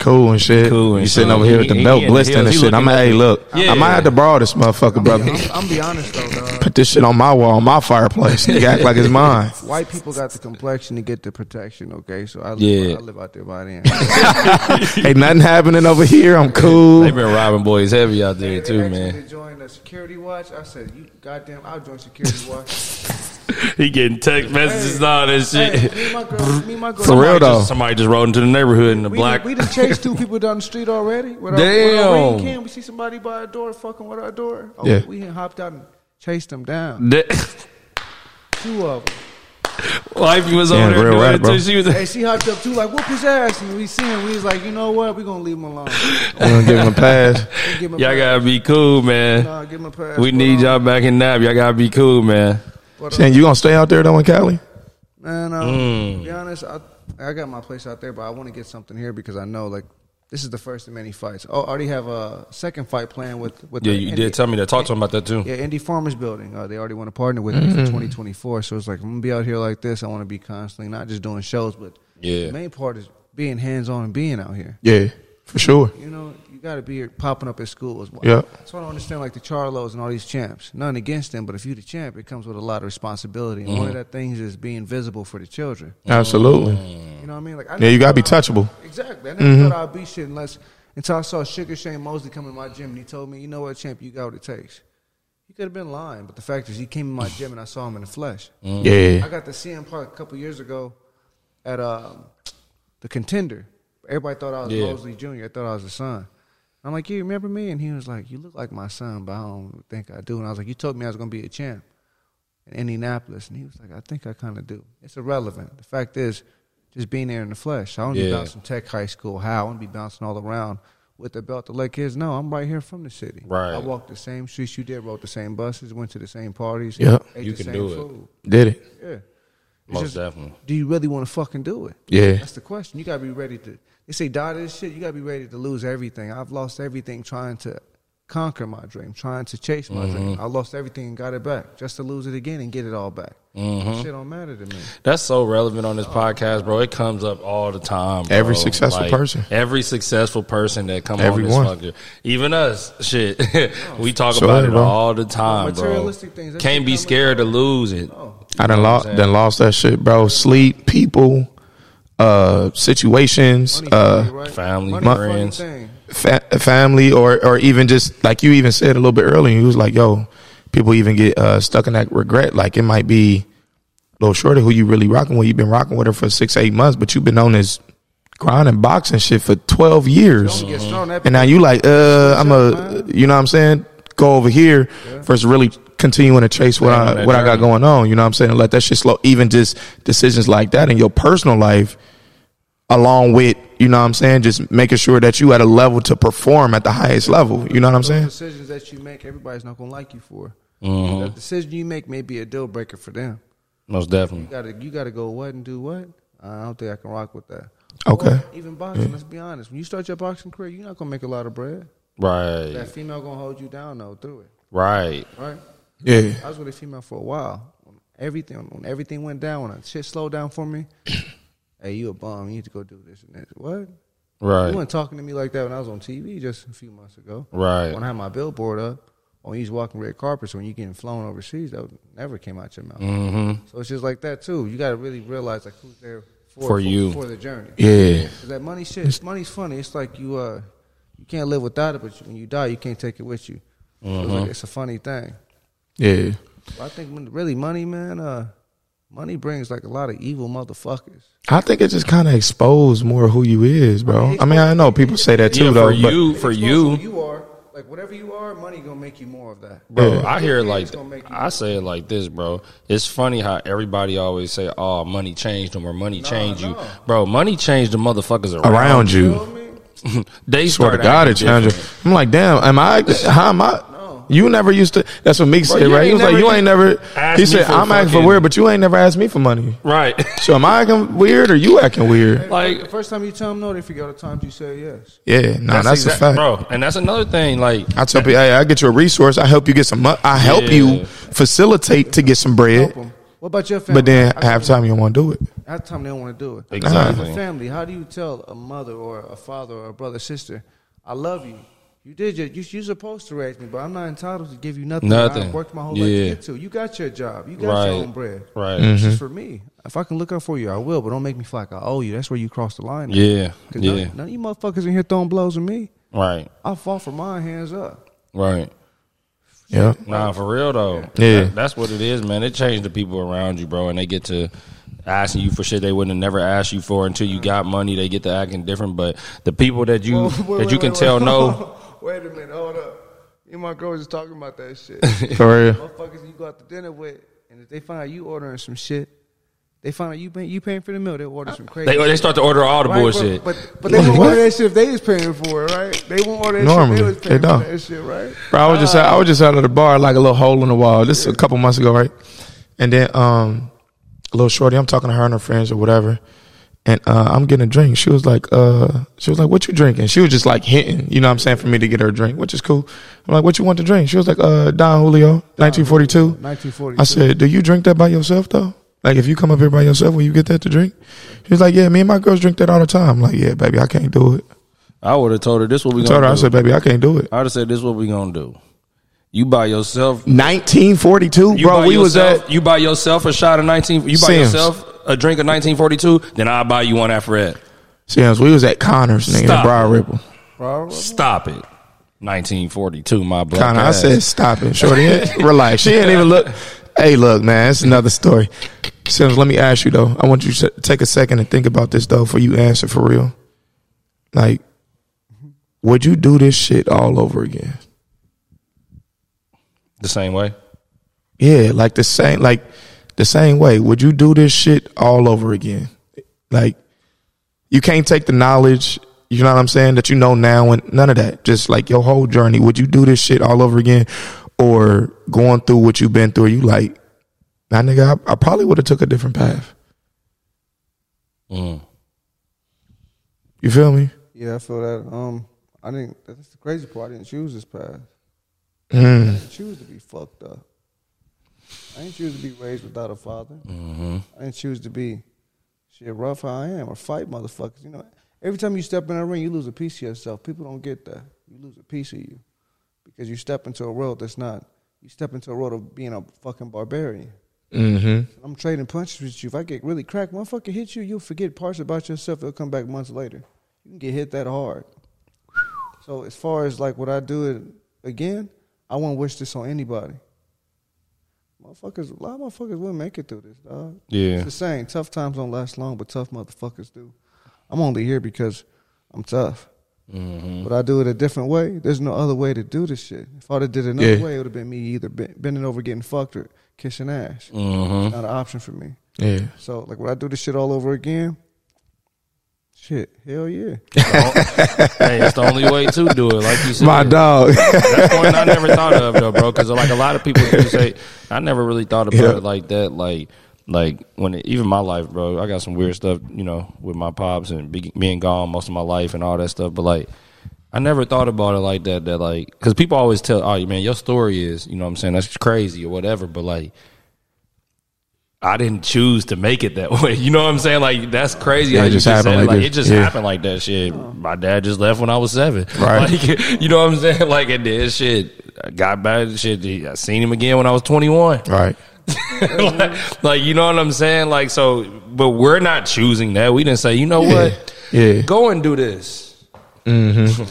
Cool and shit. Cool and you sitting over here with the he belt in the blistering and shit. I'm looking hey, look, Yeah. I might have to borrow this motherfucker, brother. I'm, I'm be honest though, dog. Put this shit on my wall, my fireplace. Nigga act like it's mine. White people got the complexion to get the protection. Okay, so I live, Yeah. I live out there by then. Ain't nothing happening over here. I'm cool. They been robbing boys heavy out there They too, asked me man. To join the security watch, I said, "You goddamn, I'll join security watch." He getting text messages and all that hey, shit. me and my girl, me girl. For real Somebody though. just- somebody just rode into the neighborhood in the We black. done, we done chased two people down the street already. With our, with Damn. our ring cam. We see somebody by a door fucking with our door. Oh, Yeah. We had hopped out and chased them down. That- Two of them. Wifey was Damn, over there real doing rap, it bro. too. She was Hey, she hopped up too, like whoop his ass, and we see him. We was like, you know what? We gonna leave him alone. We gonna give him a pass. Give him a y'all pass. gotta be cool, man. Nah, give him a pass. We need y'all back in nap. Y'all gotta be cool, man. But, Saying you gonna stay out there though in Cali? Man, um, Mm. to be honest, I I got my place out there, but I want to get something here because I know like this is the first of many fights. Oh, I already have a second fight planned with with Yeah, the you Indy, did tell me that. Talk to him about that too. Yeah, Indy Farmers Building. Uh, they already want to partner with me Mm-hmm. for 2024. So it's like I'm gonna be out here like this. I want to be constantly not just doing shows, but Yeah. the main part is being hands on and being out here. Yeah, for sure. You know, you got to be popping up at school as well. Yeah. So I don't understand like the Charlos and all these champs. None against them, but if you're the champ, it comes with a lot of responsibility. And one of mm-hmm. that things is being visible for the children. Absolutely. You know what I mean? Like I Yeah, you gotta be thought I- touchable. Exactly. I never mm-hmm. thought I'd be shit unless until I saw Sugar Shane Mosley come in my gym and he told me, you know what, champ, you got what it takes. He could have been lying, but the fact is, he came in my gym and I saw him in the flesh. Mm. Yeah. I got to see him a couple years ago at um, the Contender. Everybody thought I was Yeah. Mosley Jr. I thought I was the son. I'm like, you remember me? And he was like, you look like my son, but I don't think I do. And I was like, you told me I was going to be a champ in Indianapolis. And he was like, I think I kind of do. It's irrelevant. The fact is, just being there in the flesh. I want to be bouncing Tech High School. How? I want to be bouncing all around with the belt to let kids know I'm right here from the city. Right. I walked the same streets you did, rode the same buses, went to the same parties. Yep. ate You the can same do it. food. Did it? Yeah. It's Most just, definitely. do you really want to fucking do it? Yeah. That's the question. You gotta be ready to. They say die to this shit. You gotta be ready to lose everything. I've lost everything trying to conquer my dream, trying to chase my dream. Mm-hmm. I lost everything and got it back, just to lose it again and get it all back. Mm-hmm. Shit don't matter to me. That's so relevant on this podcast, bro. It comes up all the time. bro. Every successful Like, person. every successful person that come Everyone. on this fucker, even us, shit, we talk Sure, about it bro. all the time, bro. Materialistic things, Can't be come scared to lose it. I done lost, done lost that shit, bro. Sleep, people, uh, situations, Money uh, funny, right? family, Money friends. fa- family, or or even just like you even said a little bit earlier. You was like, "Yo, people even get uh, stuck in that regret. Like it might be a little shorter who you really rocking with. You've been rocking with her for six, eight months, but you've been on this grinding boxing shit for twelve years, Don't get strong. That and now you like, uh, I'm a, you know what I'm saying? Go over here versus really continuing to chase what Staying I that what I got going on. You know what I'm saying? Let that shit slow. Even just decisions like that in your personal life, along with you know what I'm saying, just making sure that you at a level to perform at the highest level. You know what I'm Those saying? decisions that you make, everybody's not gonna like you for. Mm-hmm. The decision you make may be a deal breaker for them. Most You definitely. gotta you gotta go what and do what. I don't think I can rock with that. Okay. Or even boxing. Let's be honest. When you start your boxing career, you're not gonna make a lot of bread. Right. That female gonna hold you down though through it, Right. right? Yeah. I was with a female for a while. Everything when everything went down, when shit slowed down for me. Hey, you a bum? You need to go do this and that. What? Right. You weren't talking to me like that when I was on TV just a few months ago. Right. When I had my billboard up, when you walking red carpets, when you getting flown overseas, that never came out your mouth. Mm-hmm. So it's just like that too. You got to really realize like who's there for, For you. for the journey. Yeah. that money shit, money's funny. It's like you uh you can't live without it, but when you die, you can't take it with you. So it's, Mm-hmm. like, it's a funny thing. Yeah. But I think really money, man, uh, money brings like a lot of evil motherfuckers. I think it just kind of exposed more who you is, bro. I mean, I know people say that too, Yeah, though. for but you, for you, who you are like whatever you are, money gonna make you more of that. bro. Yeah. I hear it like it's gonna make you- I say it like this, bro. It's funny how everybody always say, "Oh, money changed them," or "Money changed you," no. bro. Money changed the motherfuckers around, around You you, feel me? They swear to God, it changed. I'm like, damn, am I? How am I? No. You never used to. That's what Meek said, you right? He ain't was like, never you ain't never. asked He me said, for I'm asking for fucking- weird, but you ain't never asked me for money. right? So am I acting weird or you acting weird? like the first time you tell them no, they forget all the times you say yes. Yeah, no, that's, exact- a fact. bro. And that's another thing. Like, I tell people, hey, I get you a resource. I help you get some. Mo- I help Yeah. you facilitate to get some bread. Help 'em. What about your family? But then I- half the time you don't want to do it. Half the time they don't want to do it. Exactly. As a family, how do you tell a mother or a father or a brother sister, "I love you"? You did your, you. You're supposed to raise me, but I'm not entitled to give you nothing. Nothing. I worked my whole life to get to. You got your job. You got Right. your own bread. right? Mm-hmm. This is for me. If I can look out for you, I will. But don't make me feel like I owe you. That's where you cross the line. at. Yeah, 'Cause yeah, None, none of you motherfuckers in here throwing blows at me. right, I fought for mine, hands up. right. Yeah. Nah, for real though. Yeah. That- that's what it is, man. It changed the people around you, bro, and they get to asking you for shit they wouldn't have never asked you for until you got money. They get to acting different, but the people that you Whoa, that you wait, can wait, tell wait. no. Wait a minute, hold up. You and my girl was just talking about that shit. For real. Motherfuckers you go out to dinner with, and if they find out you ordering some shit, they find out you pay, you paying for the meal. They order some crazy. They they start to order all the Right, bullshit. But, but, but they won't order that shit if they was paying for it, right? They won't order that Normally, shit if they was they don't. for that shit, right? Bro, I was just I was just out of the bar like a little hole in the wall. This is a couple months ago, right? And then um, a little shorty, I'm talking to her and her friends or whatever, and uh, I'm getting a drink. She was like, uh, she was like, "What you drinking?" She was just like hinting, you know what I'm saying, for me to get her a drink, which is cool. I'm like, "What you want to drink?" She was like, "Uh, Don Julio, 1942." 1940. I said, "Do you drink that by yourself though? Like, if you come up here by yourself, will you get that to drink?" She was like, "Yeah, me and my girls drink that all the time." I'm like, "Yeah, baby, I can't do it." I would have told her this what we I told gonna her, I said, "Baby, I can't do it." I would have said this what we gonna do. You by yourself. 1942, You bro. buy We was yourself, at You buy yourself a shot of nineteen. You buy Sam's. yourself a drink of nineteen forty two. Then I'll buy you one after that. Sam's. We was at Connors, nigga, Stop Briar. Ripple. Stop it. Nineteen forty two. My black. Connor, I ass. said, stop it, shorty. Relax. She didn't even look. Hey, look, man, it's another story. Sims, let me ask you though. I want you to take a second and think about this though, before you answer for real. Like, would you do this shit all over again? the same way. Yeah, like the same, like the same way. Would you do this shit all over again? Like, you can't take the knowledge, you know what I'm saying, that you know now and none of that. Just like your whole journey. Would you do this shit all over again? Or going through what you've been through, you like, nah, nigga, I, I probably would have took a different path. Mm. You feel me? yeah, I feel that. Um, I didn't. That's the crazy part. I didn't choose this path. Mm. I didn't choose to be fucked up. I didn't choose to be raised without a father. Mm-hmm. I didn't choose to be shit rough how I am or fight motherfuckers. You know, every time you step in a ring, you lose a piece of yourself. People don't get that. You lose a piece of you because you step into a world that's not. You step into a world of being a fucking barbarian. Mm-hmm. I'm trading punches with you. If I get really cracked, motherfucker hit you, you'll forget parts about yourself. It'll come back months later. You can get hit that hard. So as far as like what I do it again, I won't wish this on anybody. Motherfuckers, a lot of motherfuckers will make it through this, dog. Yeah. It's the same. Tough times don't last long, but tough motherfuckers do. I'm only here because I'm tough. But I do it a different way. There's no other way to do this shit. If I'd have did it another Yeah. way, it would have been me either bending over, getting fucked, or kissing ass. Mm-hmm. It's not an option for me. Yeah. So like, would I do this shit all over again, shit, hell yeah. hey, it's the only way to do it. Like you said, My dog. That's one I never thought of though, bro. Because like a lot of people do say, I never really thought about Yeah. it like that. Like, like when it, even my life, bro. I got some weird stuff, you know, with my pops and be, being gone most of my life and all that stuff. But like, I never thought about it like that. That like, because people always tell, oh man, your story is, you know, what I'm saying that's crazy or whatever. But like. I didn't choose to make it that way. You know what I'm saying? Like that's crazy. Yeah, it just happened like like it just Yeah. happened like that. Shit, my dad just left when I was seven. Right. Like, you know what I'm saying? Like it did shit. I got back. Shit, I seen him again when I was 21. right. like, like, you know what I'm saying? Like so, but we're not choosing that. We didn't say, you know what? Yeah. Go and do this. Mm-hmm.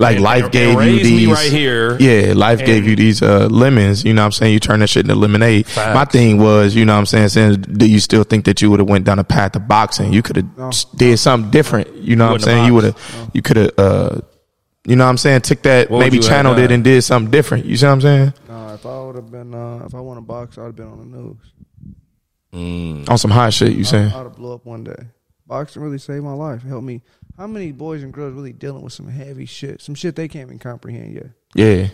Like And- life and gave you raise me these right here. Yeah, life gave you these uh lemons, you know what I'm saying? You turn that shit into lemonade. Facts. My thing was, you know what I'm saying, saying do you still think that you would have went down a path of boxing? You could have did something different. You know what I'm saying? You would boxed. have you could have uh you know what I'm saying, took that What maybe you channeled it and did something different. You see what I'm saying? Nah, if I would have been, uh, if I won a box, I'd have been on the news. On some hot shit, you saying? I'd have blew up one day. Boxing really saved my life. Helped me. How many boys and girls really dealing with some heavy shit? Some shit they can't even comprehend yet. Yeah.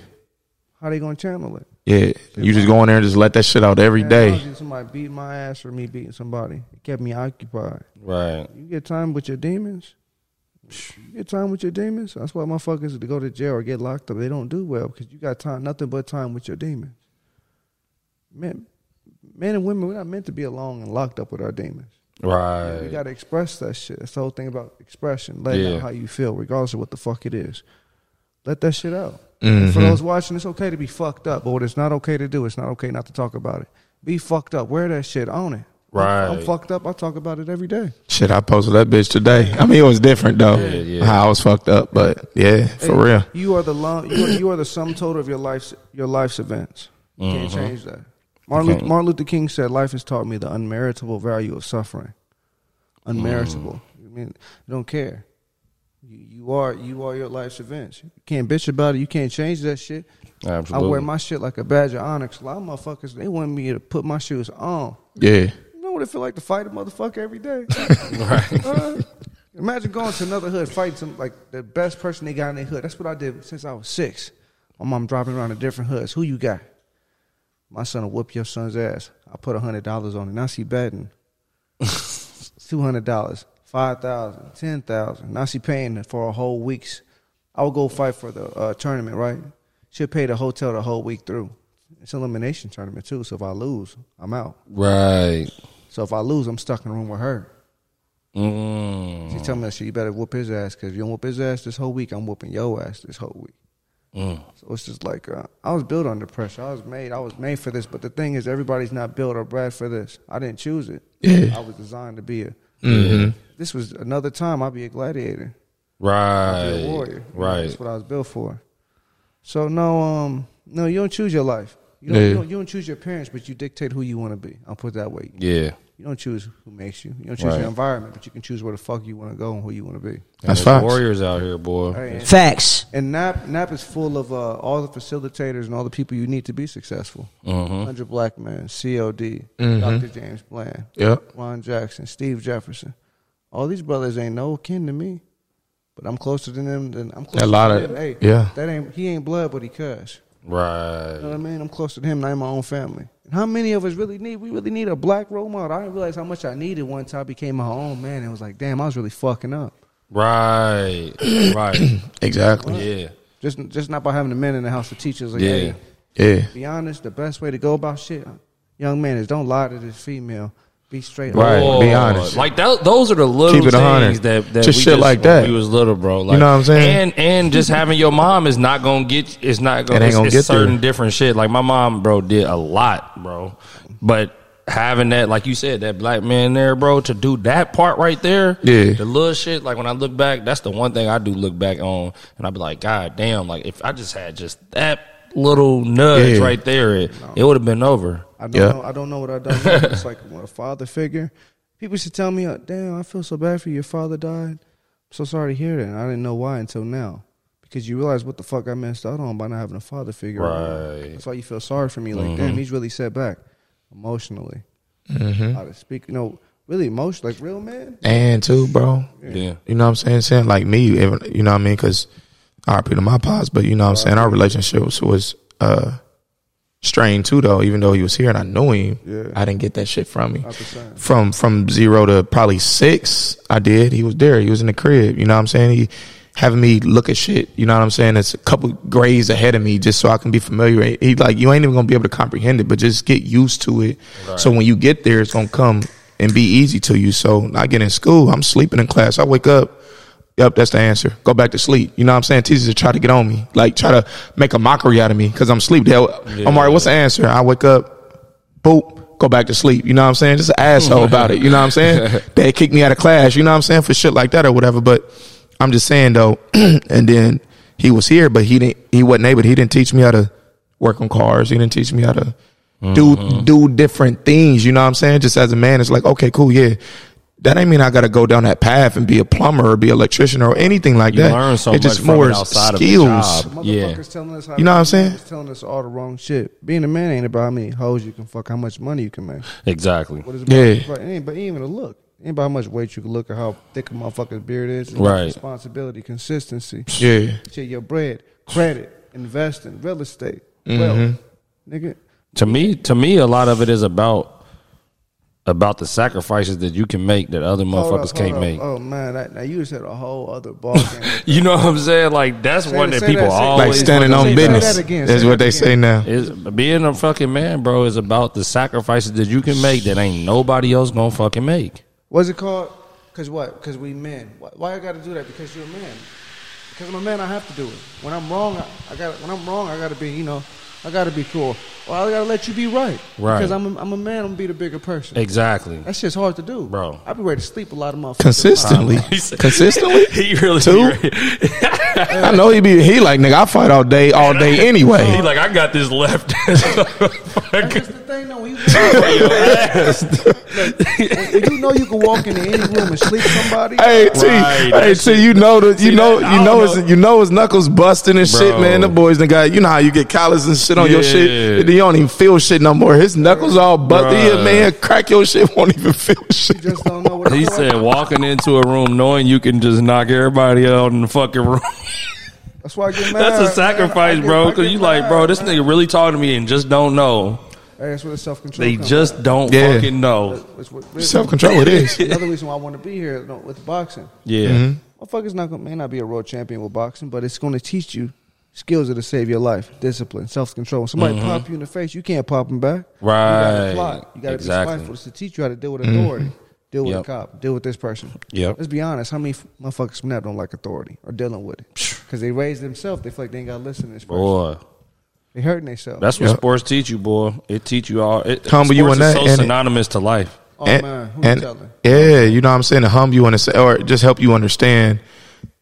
How they gonna channel it? Yeah. You just go in there and just let that shit out every Man, day. Somebody beating my ass or me beating somebody. It kept me occupied. Right. You get time with your demons. You get time with your demons. That's why motherfuckers to go to jail or get locked up. They don't do well because you got time, nothing but time with your demons. Men, men and women, we're not meant to be alone and locked up with our demons. You Right. got to express that shit. That's the whole thing about expression. Let Yeah. out how you feel, regardless of what the fuck it is. Let that shit out. Mhm. For those watching, it's okay to be fucked up, but what it's not okay to do, it's not okay not to talk about it. Be fucked up. Wear that shit. Own it. Right. I'm fucked up. I talk about it every day. Shit, I posted that bitch today. I mean, it was different though. Yeah, yeah. How I was fucked up, but yeah, for Hey, real. You are the long, you, are, you are the sum total of your life's your life's events. You can't change that. Martin Luther. Martin Luther King said, "Life has taught me the unmeritable value of suffering. Unmeritable. I mean, you don't care. You, you are you are your life's events. You can't bitch about it. You can't change that shit. Absolutely. I wear my shit like a badge of honor. 'cause A lot of motherfuckers they want me to put my shoes on. Yeah. You know what it feel like to fight a motherfucker every day? right. Uh, imagine going to another hood, fighting some like the best person they got in their hood. That's what I did since I was six. My mom driving around to different hoods. Who you got? My son will whoop your son's ass. I put hundred dollars on it. Now she betting two hundred dollars, five thousand, ten thousand. Now she paying for a whole week's. I would go fight for the uh, tournament, right? She'll pay the hotel the whole week through. It's an elimination tournament too. So if I lose, I'm out. Right. So if I lose, I'm stuck in a room with her. Mm. She tell me "She, you better whoop his ass because if you don't whoop his ass this whole week, I'm whooping your ass this whole week. Mm. So it's just like uh, I was built under pressure. I was made. I was made for this. But the thing is, everybody's not built or bred for this. I didn't choose it. Yeah. I was designed to be a. Mm-hmm. This was another time I'd be a gladiator. I'd Right. be a warrior. Right. That's what I was built for. So no, um, no, you don't choose your life. You don't, Yeah. you don't, you don't choose your parents, but you dictate who you want to be. I'll put it that way. Yeah. You don't choose who makes you. You don't choose Right. your environment, but you can choose where the fuck you want to go and who you want to be. That's There's facts. warriors out here, boy. Hey, and- Facts. And NAP NAP is full of uh, all the facilitators and all the people you need to be successful. Mm-hmm. Hundred Black Men, COD, Mhm. Dr. James Bland, Yep. Ron Jackson, Steve Jefferson. All these brothers ain't no kin to me, but I'm closer than them than I'm closer A lot to of them. Hey, yeah. that ain't he ain't blood, but he cuss. You know Right. what I mean? I'm closer to him than I am my own family. And how many of us really need? We really need a black role model. I didn't realize how much I needed once I became my own man. And it was like, damn, I was really fucking up. Right. right. Exactly. Yeah. Just just not by having the men in the house to teach us. Like, Yeah. hey, Yeah. Be honest. The best way to go about shit, young man, is don't lie to this female. Be straight. Right. Lord. be honest. Like that, those are the little Keep it hundred. things that, that Just we shit like when that. We was little, bro. Like, You know what I'm saying? And and just having your mom is not gonna get. It's not gonna. It ain't it's, gonna it's get there. certain different shit. Like my mom, bro, did a lot, bro. But having that, like you said, that black man there, bro, to do that part right there, Yeah. the little shit. Like when I look back, that's the one thing I do look back on, and I'd be like, God damn, like if I just had just that little nudge Yeah. right there, it, it would have been over. I don't Yeah. know. I don't know what I done. it's like a father figure. People should tell me, uh, "Damn, I feel so bad for you. Your father died." I'm so sorry to hear that. I didn't know why until now. Because you realize what the fuck I messed out on by not having a father figure. Right. That's why you feel sorry for me. Like, Mm-hmm. damn, he's really set back emotionally. Mm-hmm. How to speak, you know, really emotional, like real man. And too, bro. Yeah. You know what I'm saying? Saying like me, you know what I mean? Because RP to my pops, but you know what I'm saying? Our relationship was, was uh, strained too, though. Even though he was here and I knew him, Yeah. I didn't get that shit from me. 100%. From from zero to probably six, I did. He was there. He was in the crib. You know what I'm saying? He having me look at shit. You know what I'm saying? It's a couple grades ahead of me, just so I can be familiar. He like you ain't even gonna be able to comprehend it, but just get used to it. So when you get there, it's gonna come and be easy to you. So I get in school, I'm sleeping in class. I wake up. Yep, that's the answer. Go back to sleep. You know what I'm saying? Teachers try to get on me, like try to make a mockery out of me because I'm asleep. They'll, Omari, what's the answer? I wake up, boop, go back to sleep. You know what I'm saying? Just an asshole about it. You know what I'm saying? they kick me out of class. You know what I'm saying? For shit like that or whatever. But I'm just saying though. and then he was here, but he didn't. He wasn't able. He didn't teach me how to work on cars. He didn't teach me how to do mm-hmm. do different things. You know what I'm saying? Just as a man, it's like okay, cool, yeah. That ain't mean I got to go down that path and be a plumber or be an electrician or anything like You that. learn so it's much just from more it outside skills. of the job. Yeah. Telling us how You know what I'm saying? It's telling us all the wrong shit. Being a man ain't about how many hoes you can fuck, how much money you can make. Exactly. What is it about? Yeah. It's about- It ain't but even a look. It ain't about how much weight you can look or how thick a motherfucker's beard is. It's Right. Responsibility, consistency. Yeah. Shit, your bread, credit, investing, real estate, Mm-hmm. wealth. Nigga. To me, to me, a lot of it is about about the sacrifices that you can make that other motherfuckers up, can't up. make. Oh man, that, now you just had a whole other ball game. You know what I'm saying? Like that's Say one that- that people that- always Like standing on say that business. again, That's what they again. say now. Is being a fucking man, bro, is about the sacrifices that you can make that ain't nobody else gonna fucking make. What's it called? Cause what? Cause we men. Why, why I got to do that? Because you're a man. Because I'm a man, I have to do it. When I'm wrong, I, I got. When I'm wrong, I got to be. You know, I got to be cool. Well, I got to let you be right. Right. Because I'm. A, I'm a man. I'm gonna be the bigger person. Exactly. That shit's hard to do, Bro. I be ready to sleep a lot of motherfuckers. Consistently. Consistently? he really Two? I know he be he like nigga. I fight all day, all day anyway. He like I got this left. That's just the thing, though. When you, Look, you know you can walk into any room and sleep somebody. Hey T, Right, hey that T, you know the, you See, know that- I you don't know know. his you know his knuckles busting and shit, Bro. man. The boys done got you know how you get callus and shit on your shit. And then you don't even feel shit no more. His knuckles all busted. Yeah, man, crack your shit won't even feel shit. You just don't know what he it's said walking into a room knowing you can just knock everybody out in the fucking room. That's why I get mad. That's a sacrifice, get- bro. Because get you like, bro, this man. nigga really talking to me and just don't know. Hey, that's where the self control. They just don't Yeah. fucking know. That's what, Self control it is. Another reason why I want to be here with boxing. Yeah. Mm-hmm. Motherfuckers not gonna, may not be a world champion with boxing, but it's going to teach you skills that'll save your life, discipline, self control. When somebody mm-hmm. pop you in the face, you can't pop them back. You Right. gotta plot. You gotta Exactly. be spiteful. It's to teach you how to deal with mm-hmm. authority, deal with Yep. a cop, deal with this person. Yep. Let's be honest. How many motherfuckers from that don't like authority or dealing with it? Because they raised themselves. They feel like they ain't got to listen to this person. Boy. They hurting themselves. That's what Yep. sports teach you, boy. It teach you all. It, Humble you sports in is that, so and it- synonymous to life. oh and, man, who you and- telling? yeah, you know what I'm saying to humble you and to- or just help you understand.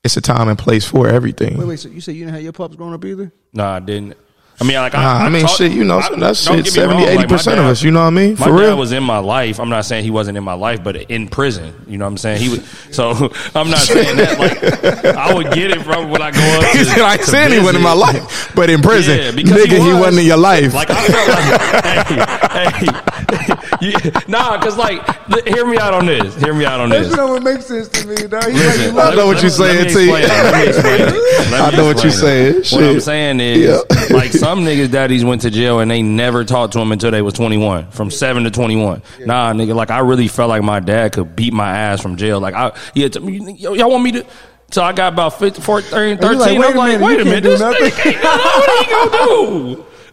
It's a time and place for everything. Wait, wait. So you said you didn't have your pups growing up either? No, I didn't. I mean, like, I, Nah, I, mean, taught- shit, you know, I- that's shit, get 70, wrong, 80 like, my percent of us. You know what I mean? My For dad real. was in my life. I'm not saying he wasn't in my life, but in prison. You know what I'm saying? He was. So I'm not saying that. Like I would get it from when I go up. He To, said, I ain't to he wasn't in my life, but in prison, Yeah, because nigga, he he, was. wasn't in your life. Like I felt like, hey, hey, yeah, nah, because like, li- hear me out on this. Hear me out on this. That's what makes sense to me, dog. Listen, like, I know what you're me- let me saying, T. explain it. Let me explain it. Let I me know what you're saying. What I'm saying is, Yeah. like some niggas' daddies went to jail and they never talked to him until they was 21, from seven to 21. Nah, nigga, like I really felt like my dad could beat my ass from jail. Like I, he had to, yo, y'all want me to? So I got about 50, 14, 13. like, wait I'm a like, minute, wait a minute, this nigga what are he gonna do?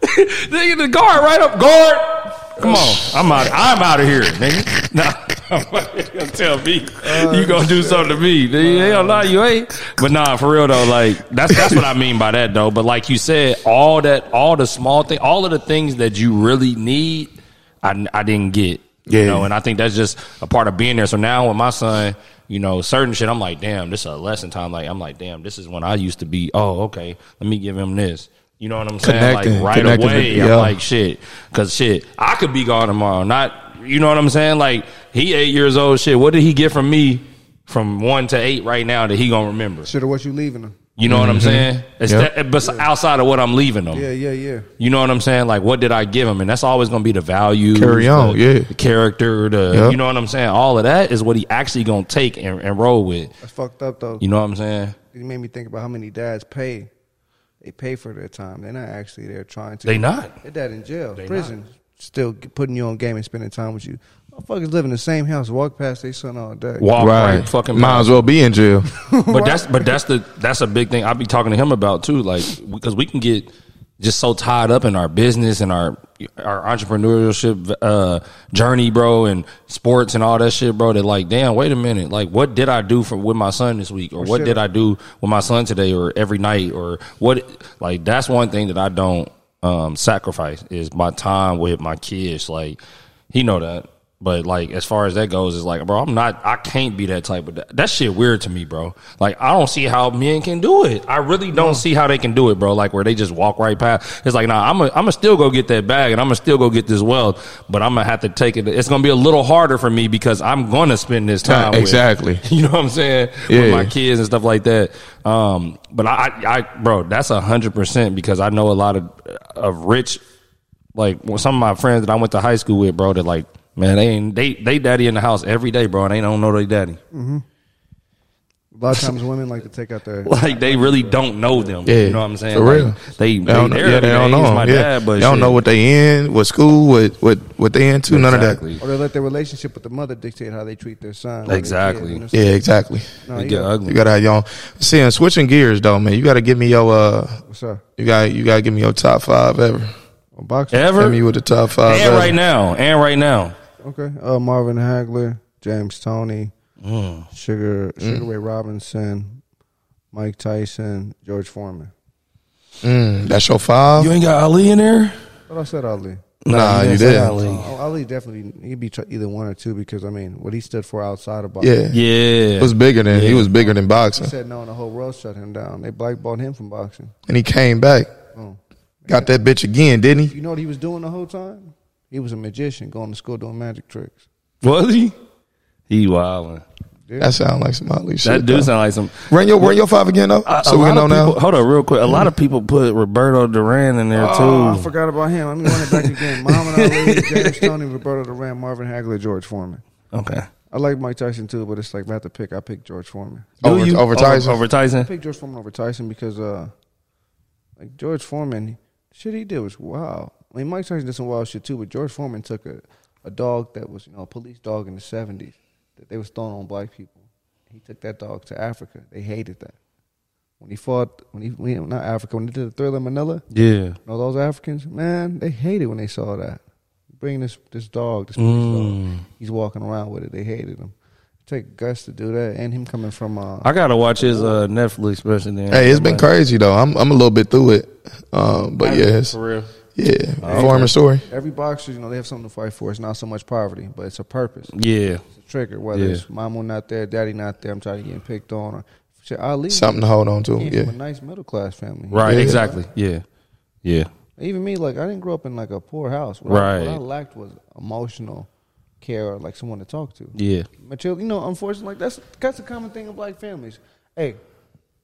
nigga, the guard right up, guard. Come on, I'm out. I'm out of here, nigga. Nah, you gonna tell me uh, you gonna do something to me? Nigga, Hell no, you ain't. But nah, for real though, like that's that's what I mean by that though. But like you said, all that, all the small thing, all of the things that you really need, I I didn't get. You Yeah. know, and I think that's just a part of being there. So now with my son, you know, certain shit, I'm like, damn, this is a lesson time. Like, I'm like, damn, this is when I used to be. Oh, okay, let me give him this. You know what I'm saying? Connecting, like right connecting away, with- I'm like, shit, because shit, I could be gone tomorrow. Not, you know what I'm saying? Like he eight years old. Shit, what did he get from me from one to eight right now that he gonna remember. Should have what you leaving them. You know what I'm mm-hmm. saying? It's Yep. that, but outside of what I'm leaving them. Yeah, yeah, yeah. You know what I'm saying? Like, what did I give him? And that's always going to be the value, Carry on, the, yeah. the character, the Yep. you know what I'm saying. All of that is what he actually going to take and, and roll with. That's fucked up though. You know what I'm saying? It made me think about how many dads pay. They pay for their time. They're not actually there trying to. They not. Their dad in jail, They prison, still putting you on game and spending time with you. Motherfuckers live in the same house, walk past their son all day. Walk right, Right. fucking Might as well be in jail. But that's but that's the that's a big thing. I'll be talking to him about too, like because we can get just so tied up in our business and our our entrepreneurship uh, journey, bro, and sports and all that shit, bro. That like, damn, wait a minute, like, what did I do for with my son this week, or what shit. did I do with my son today, or every night, or what? Like, that's one thing that I don't um, sacrifice is my time with my kids. Like, he know that. But like as far as that goes, it's like, bro, I'm not, I can't be that type of that. That shit weird to me, bro. Like I don't see how men can do it. I really don't see how they can do it, bro. Like where they just walk right past. It's like, nah, I'm gonna, I'm gonna still go get that bag and I'm gonna still go get this wealth, but I'm gonna have to take it. It's gonna be a little harder for me because I'm gonna spend this time. with- Exactly. you know what I'm saying? Yeah. With my kids and stuff like that. Um, but I, I, I bro, that's a hundred percent because I know a lot of of rich, like some of my friends that I went to high school with, bro. That like, man, they ain't they they daddy in the house every day, bro, and they don't know they daddy. A lot of times women like to take out their. Like they really don't know them. Yeah, you know what I'm saying? for Like, real. they, They don't, know- there yeah, every they don't day. know He's 'em. my yeah. dad, but they don't shit. know what they in, what school, what what what they into, none of that. exactly. Or they let their relationship with the mother dictate how they treat their son. or their Exactly. kid, you know? Yeah, exactly. No, They you get got- You gotta have your own. See, and switching gears though, man, you gotta give me your uh, What's up? you got you gotta give me your top five ever. On boxing? Ever Hit me with the top five. and ever. right now, and right now. Okay. Uh, Marvin Hagler, James Toney, Mm. Sugar Sugar Ray Robinson, Mike Tyson, George Foreman. Mm, that's your five. You ain't got Ali in there? But I said Ali. nah, you didn't. Ali. Oh, Ali definitely he'd be tr- either one or two because I mean what he stood for outside of boxing. Yeah, Yeah. it was bigger than he was bigger than boxing. He said no, and the whole world shut him down. They blackballed him from boxing. and he came back, Oh. got that bitch again, didn't he? You know what he was doing the whole time? He was a magician, going to school doing magic tricks. Was he? He wildin'. That sound like some Ali shit. That do though. sound like some. Run your run your five again though, A- so a we know of now. Hold on, real quick. A lot of people put Roberto Duran in there Oh, I forgot about him. Let me run it back again. Muhammad Ali, James Toney, Roberto Duran, Marvin Hagler, George Foreman. Okay. I like Mike Tyson too, but it's like if I have to pick, I pick George Foreman. Do Over- you? over Tyson? Over I Tyson. pick George Foreman over Tyson because uh like George Foreman, shit he did was wild. I mean Mike Tyson did some wild shit too, but George Foreman took a, a dog that was, you know, a police dog in the seventies that they was throwing on black people. He took that dog to Africa. They hated that. When he fought when he, when he not Africa, when he did the thriller in Manila, Yeah. you know those Africans, man, they hated when they saw that. Bring this this dog, this police Mm. dog. He's walking around with it. They hated him. Take guts to do that, and him coming from uh, I gotta watch his uh, Netflix special. Then. Hey, it's been crazy though. I'm I'm a little bit through it, um, but yeah, it's, for real. Yeah, Foreman story. every boxer. You know, they have something to fight for. It's not so much poverty, but it's a purpose. Yeah. It's a trigger. Whether Yeah. it's mama not there, daddy not there, I'm trying to get picked on. Or shit, Ali Something to hold on to. Yeah, from a nice middle class family. Right. Yeah. Exactly. Yeah. Yeah. Even me, like I didn't grow up in like a poor house. What I, what I Right. lacked was emotional care or like someone to talk to. Yeah. Material, you know, unfortunately, like that's that's a common thing in black families. Hey,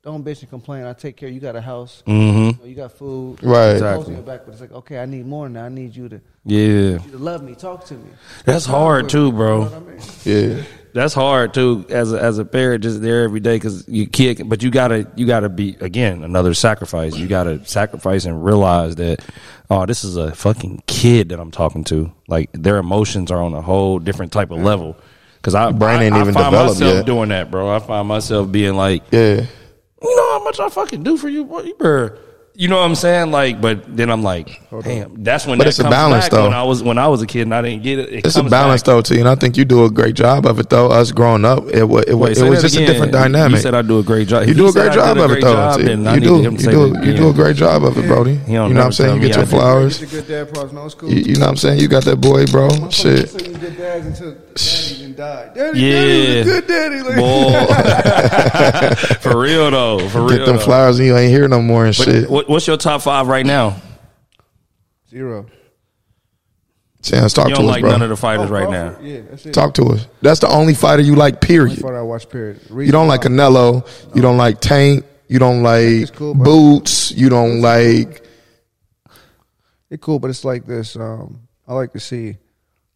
don't bitch and complain. I take care. You got a house. Mm-hmm. You got food. Right. It's Exactly. on your back, but it's like, okay, I need more now. I need you to, Yeah. you to love me, talk to me. That's hard too, You know bro. what I mean? yeah. That's hard too as a, as a parent, just there every day because you kid. But you gotta you gotta be again another sacrifice. You gotta sacrifice and realize that oh, this is a fucking kid that I'm talking to. Like their emotions are on a whole different type of level. Because I Brain ain't I even find developed myself yet. doing that, bro. I find myself being like, Yeah, you know how much I fucking do for you, boy. You better. You know what I'm saying? Like, but then I'm like, damn. That's when But that it's a comes balance, though. When I was when I was a kid and I didn't get it. it it's a balance back. though, too. And I think you do a great job of it though. Us growing up, it was it, Wait, it say was just again. a different dynamic. You said I do a great job. You do a great job of it though. job, T. then I You do, you do, you do a great job of it, Brody. You know what I'm saying? You me get your flowers. Get your good dad props, no school. You, you know what I'm saying? You got that boy, bro. Shit. Say you good dads until daddy even died. Daddy, Yeah. daddy was a good daddy. Like, Boy. for real though, for real. Get them though. flowers and you ain't here no more and But shit. what, what's your top five right now? Zero. Chance, talk You to don't us, like bro. none of the fighters Oh, right now. Yeah, that's it. talk to us. That's the only fighter you like. Only Period. fighter I watch. Period. You don't like Canelo. You don't like Tank. You don't like cool. Boots. You don't like. It's cool, but it's like this. Um, I like to see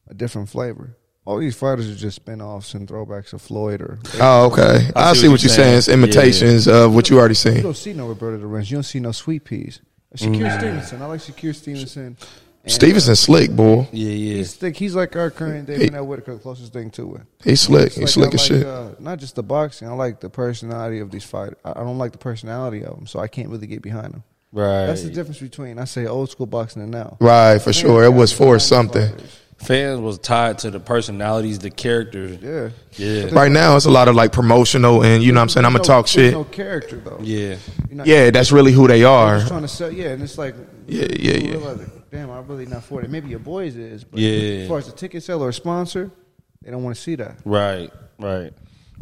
a different flavor. All these fighters are just spin-offs and throwbacks of Floyd or. Oh, okay. I, see what you're saying. It's imitations of what you already seen. You don't see no Roberto Lorenz. You don't see no Sweet Peas. Uh, Shakur mm. Stevenson. I like Shakur Stevenson. And, Stevenson uh, slick, boy. Yeah, yeah. He's thick. He's like our current David Now Whitaker, the closest thing to it. He's slick. It's He's like slick as like, shit. Uh, not just the boxing. I like the personality of these fighters. I I don't like the personality of them, so I can't really get behind them. Right. That's the difference between I say old school boxing and now. Right, for sure. It was for something. Fans was tied to the personalities, the characters. Yeah. Yeah. Right now, it's a lot of like promotional, and you know what I'm saying. I'm gonna There's talk shit. No character though. Yeah. Not- Yeah, that's really who they You're just trying to sell. Yeah, and it's like Yeah, yeah, yeah. like, Damn, I'm really not for it. Maybe your boys is. But Yeah. As far as the ticket seller or sponsor, they don't want to see that. Right. Right.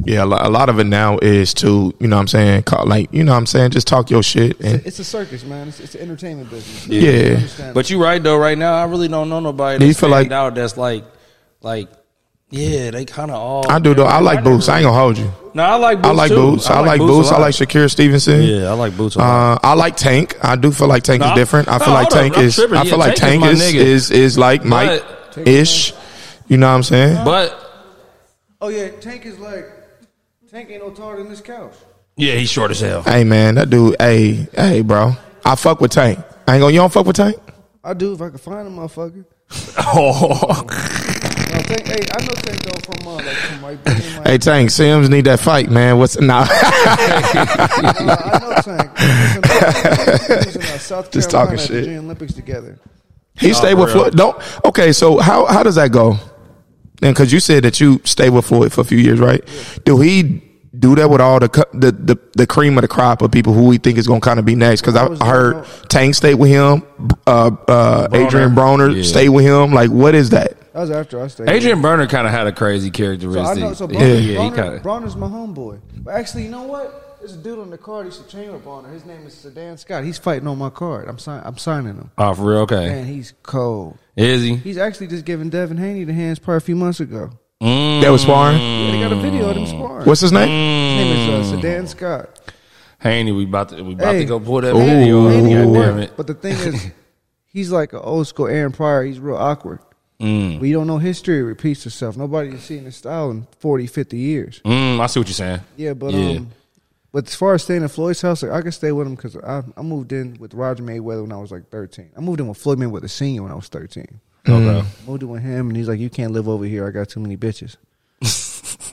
Yeah, a lot, of it now is to you know what I'm saying. Call, like you know what I'm saying. Just talk your shit. And It's a circus, man. It's, it's an entertainment business. Yeah. I But you're right though. Right now, I really don't know nobody. Do you feel like- out that's like, like, yeah, they kind of all. I do though. I like Boots. I ain't gonna hold you. No, I like. Boots I like too. Boots. I like a Boots. I like Shakur Stevenson. Yeah, I like Boots. a lot. Uh, I like Tank. I do feel like Tank No, is different. I no, feel like hold up. Tank I'm is. I Yeah, feel like Tank Tank is is is is like Mike ish. You know what I'm saying? but Oh yeah, Tank is like Tank ain't no taller than this couch. yeah, he's short as hell. Hey man, that dude. Hey, hey, bro. I fuck with Tank. I ain't gonna. You don't fuck with Tank? I do if I can find a motherfucker. Oh, No, Tank, hey, I know Tank though from uh, like from my, my Hey Tank, Sims need that fight, man. What's nah? I know Tank. He was in, uh, he was in, uh, South Just Carolina talking at the shit. Junior Olympics together. he stayed with real. Floyd. Don't. Okay, so how how does that go? Then, because you said that you stayed with Floyd for a few years, right? Do he do that with all the the the, the cream of the crop of people who we think is gonna kind of be next? Because I, I heard there, no. Stayed with him. Uh, uh, Adrien Broner Yeah. stayed with him. Like, what is that? That was after I stayed. Adrien Broner kind of had a crazy So I characteristic. know. So yeah, Broner, yeah, he Broner, kind of. Broner's my homeboy. But actually, you know what? There's a dude on the card. He used to train with Broner. His name is Sedan Scott. He's fighting on my card. I'm sign, I'm signing him. Oh, for real? Okay. Man, he's cold. Is he? He's actually just giving Devin Haney the hands part a few months ago. Mm. That was sparring. Yeah, they got a video of them sparring. What's his name? His name is uh, Sedan Scott. Haney, we about to we about Hey. to go pull that Ooh. video. up. Haney God damn work, it. But the thing is, he's like an old school Aaron Pryor. He's real awkward. Mm. We don't know history. Repeats itself. Nobody has seen his style in 40, 50 years. Mm, I see what you're saying. Yeah, but Yeah. um, but as far as staying at Floyd's house, like, I could stay with him because I, I moved in with Roger Mayweather when I was like thirteen. I moved in with Floyd Mayweather senior when I was thirteen. Okay. Mm. Moved in with him, and he's like, "You can't live over here. I got too many bitches."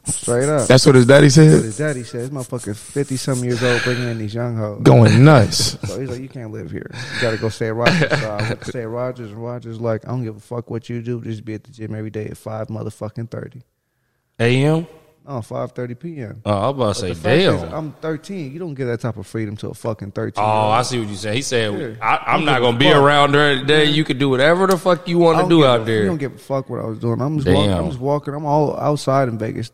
Straight up. That's what his daddy But said. his daddy says, "Motherfucker, fifty some years old, bringing in these young hoes." Going nuts. So he's like, "You can't live here. You got to go stay at Rogers." So I went to stay at Rogers, and Rogers like, "I don't give a fuck what you do. Just be at the gym every day at five motherfucking thirty. A.M. Oh, five thirty p.m. Oh, I was about to say, fact is, damn. I'm 13. You don't get that type of freedom to a fucking 13. Oh, I see what you saying. He said, Yeah. I, I'm You not gonna be fuck. around during the day. You can do whatever the fuck you want to do out You there. You don't give a fuck what I was doing. I'm just walking. I'm just walking. I'm all outside in Vegas.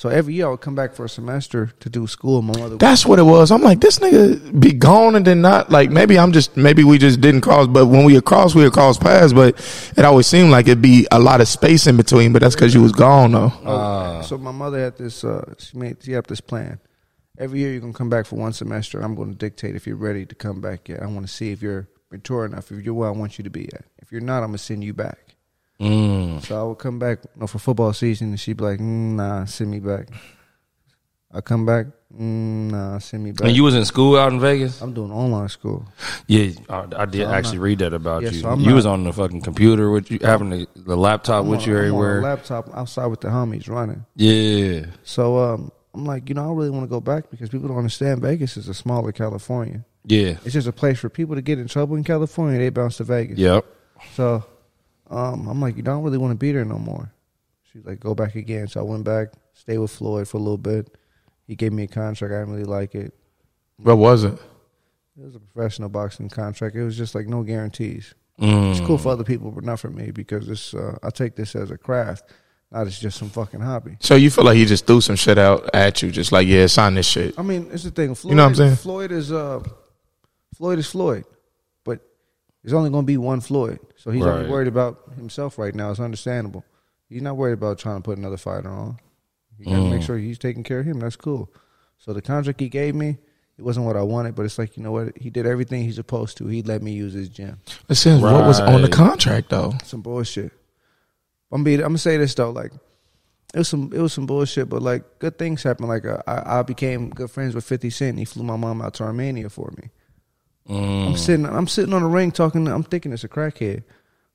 So every year I would come back for a semester to do school. My mother. That's what it was. I'm like, this nigga be gone and then not like maybe I'm just maybe we just didn't cross, but when we would cross, we would cross paths. But it always seemed like it'd be a lot of space in between. But that's because you was gone though. Oh, so my mother had this. Uh, she made. She had this plan. Every year you're gonna come back for one semester. I'm going to dictate if you're ready to come back yet. I want to see if you're mature enough. If you're where I want you to be at. If you're not, I'm gonna send you back. Mm. So I would come back you know, for football season, and she'd be like, mm, "Nah, send me back." I come back, mm, "Nah, send me back." And you was in school out in Vegas? I'm doing online school. Yeah, I, I did So actually not- read that about Yeah, you. so you not- was on the fucking computer with you, having the, the laptop with I'm you on- a everywhere. laptop outside with the homies running. Yeah. So um, I'm like, you know, I really want to go back because people don't understand Vegas is a smaller California. Yeah. It's just a place for people to get in trouble in California. They bounce to Vegas. Yep. So um, I'm like, you don't really want to be there no more. She's like, go back again. So I went back, stayed with Floyd for a little bit. He gave me a contract. I didn't really like it. What was it? It was a professional boxing contract. It was just like no guarantees. Mm. It's cool for other people, but not for me because it's. Uh, I take this as a craft, not as just some fucking hobby. So you feel like he just threw some shit out at you, just like yeah, sign this shit. I mean, it's the thing. Floyd, you know what I'm saying? Floyd is uh, Floyd is Floyd, There's only going to be one Floyd, so he's only worried about himself right now. It's understandable. He's not worried about trying to put another fighter on. He got to Mm. make sure he's taking care of him. That's cool. So the contract he gave me, it wasn't what I wanted, but it's like you know what? He did everything he's supposed to. He let me use his gym. It says what was on the contract though. Some bullshit. I'm be. I'm gonna say this though, like it was some. It was some bullshit, but like good things happened. Like uh, I, I became good friends with Fifty Cent. He flew my mom out to Armenia for me. Mm. I'm sitting. I'm sitting on the ring talking. I'm thinking it's a crackhead,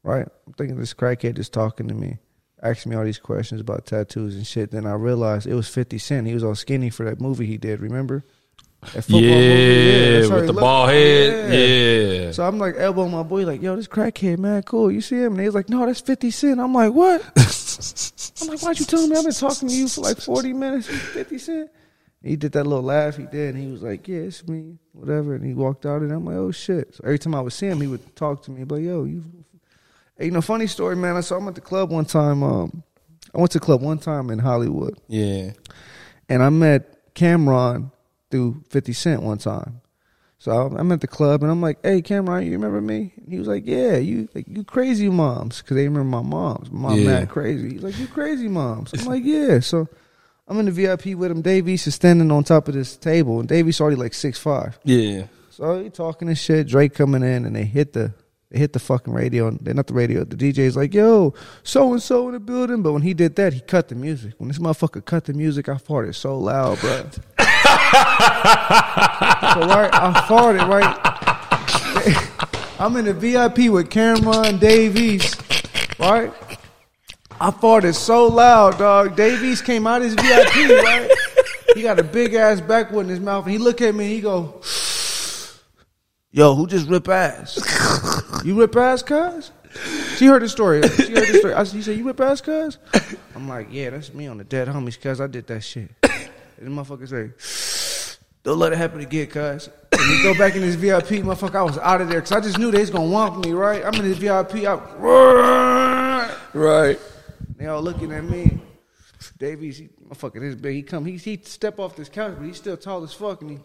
right? I'm thinking this crackhead just talking to me, asking me all these questions about tattoos and shit. Then I realized it was Fifty Cent. He was all skinny for that movie he did. Remember? Yeah, movie? that's how with the bald head. Yeah. So I'm like elbowing my boy, like, yo, this crackhead, man, cool. You see him? And he's like, no, that's 50 Cent. I'm like, what? I'm like, why'd you tell me I've been talking to you for like 40 minutes? 50 Cent? He did that little laugh he did, and he was like, yeah, it's me, whatever. And he walked out, and I'm like, oh, shit. So every time I would see him, he would talk to me, but yo, you. Hey, you know, funny story, man. I saw him at the club one time. Um, I went to the club one time in Hollywood Yeah. and I met Cameron through 50 Cent one time. So I'm at the club and I'm like, "Hey, Cameron, you remember me?" And he was like, "Yeah, you like you crazy moms because they remember my moms. My mom Yeah. mad crazy." He's like, "You crazy moms." I'm like, "Yeah." So I'm in the VIP with him. Dave East is standing on top of this table, and Dave East already like six five. Yeah. So he talking and shit. Drake coming in, and they hit the they hit the fucking radio. And they're not the radio. The DJ's like, "Yo, so and so in the building." But when he did that, he cut the music. When this motherfucker cut the music, I farted so loud, bro. so right, I farted right. I'm in the VIP with Cameron Davies, right? I farted so loud, dog. Davies came out his VIP, right? He got a big ass backwood in his mouth, and he look at me and he go, "Yo, who just rip ass? You rip ass, cuz?" She heard the story. She heard the story. I, he said, "You rip ass, cuz?" I'm like, "Yeah, that's me on the dead homies, cuz I did that shit." And the motherfucker say, "Don't let it happen again, cuz." And he go back in his VIP, motherfucker. I was out of there because I just knew they was gonna womp me, right? I'm in his VIP. I, Right. They all looking at me. Davies, he, motherfucker, this big. He come, he he step off this couch, but he's still tall as fuck, and he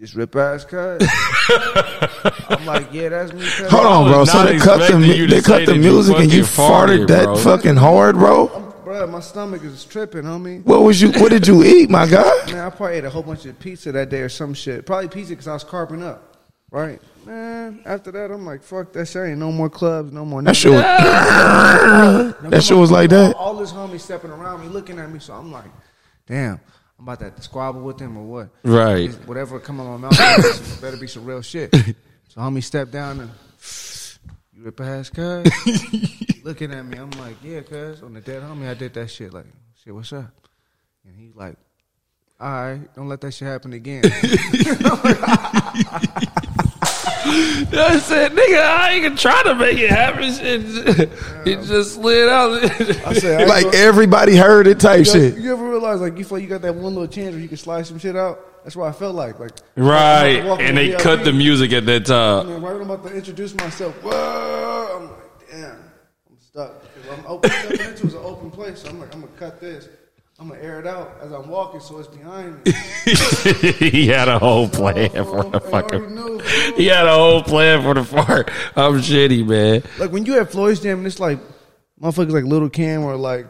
just rip ass cut. I'm like, yeah, that's me. Cuz. Hold on, bro. So they cut the mu- they cut the that you music and you farted, farted that bro. fucking hard, bro. Bro, my stomach is tripping, homie. What was you? What did you eat, my guy? Man, I probably ate a whole bunch of pizza that day or some shit. Probably pizza because I was carping up, right? Man, after that, I'm like, fuck that shit. Ain't no more clubs, no more. That shit was. that shit was like that. All, this homies stepping around me, looking at me. So I'm like, damn, I'm about to squabble with him or what? Right. Whatever come on my mouth, better be some real shit. So homie stepped down and you rip ass, cuz. looking at me, I'm like, yeah, cuz. On the dead homie, I did that shit. Like, shit, what's up? And he's like, all right, don't let that shit happen again. I said, nigga, I ain't even trying to make it happen. Shit. It just slid out. I said, I Like gonna- everybody heard it type you, shit. you ever realize like you feel like you got that one little chance where you can slide some shit out? That's what I felt like. Like right. I'm And they VIP, cut the music at that And time. then right when I'm about to introduce myself, whoa, I'm like, damn, I'm stuck. Because I'm open, stepping into is an open place. So I'm like, I'm gonna cut this. I'm gonna air it out as I'm walking, so it's behind me. he had a whole plan for the fucking. knew. He had a whole plan for the fart. I'm shitty, man. Like when you at Floyd's Jam and it's like motherfuckers like Little Cam or like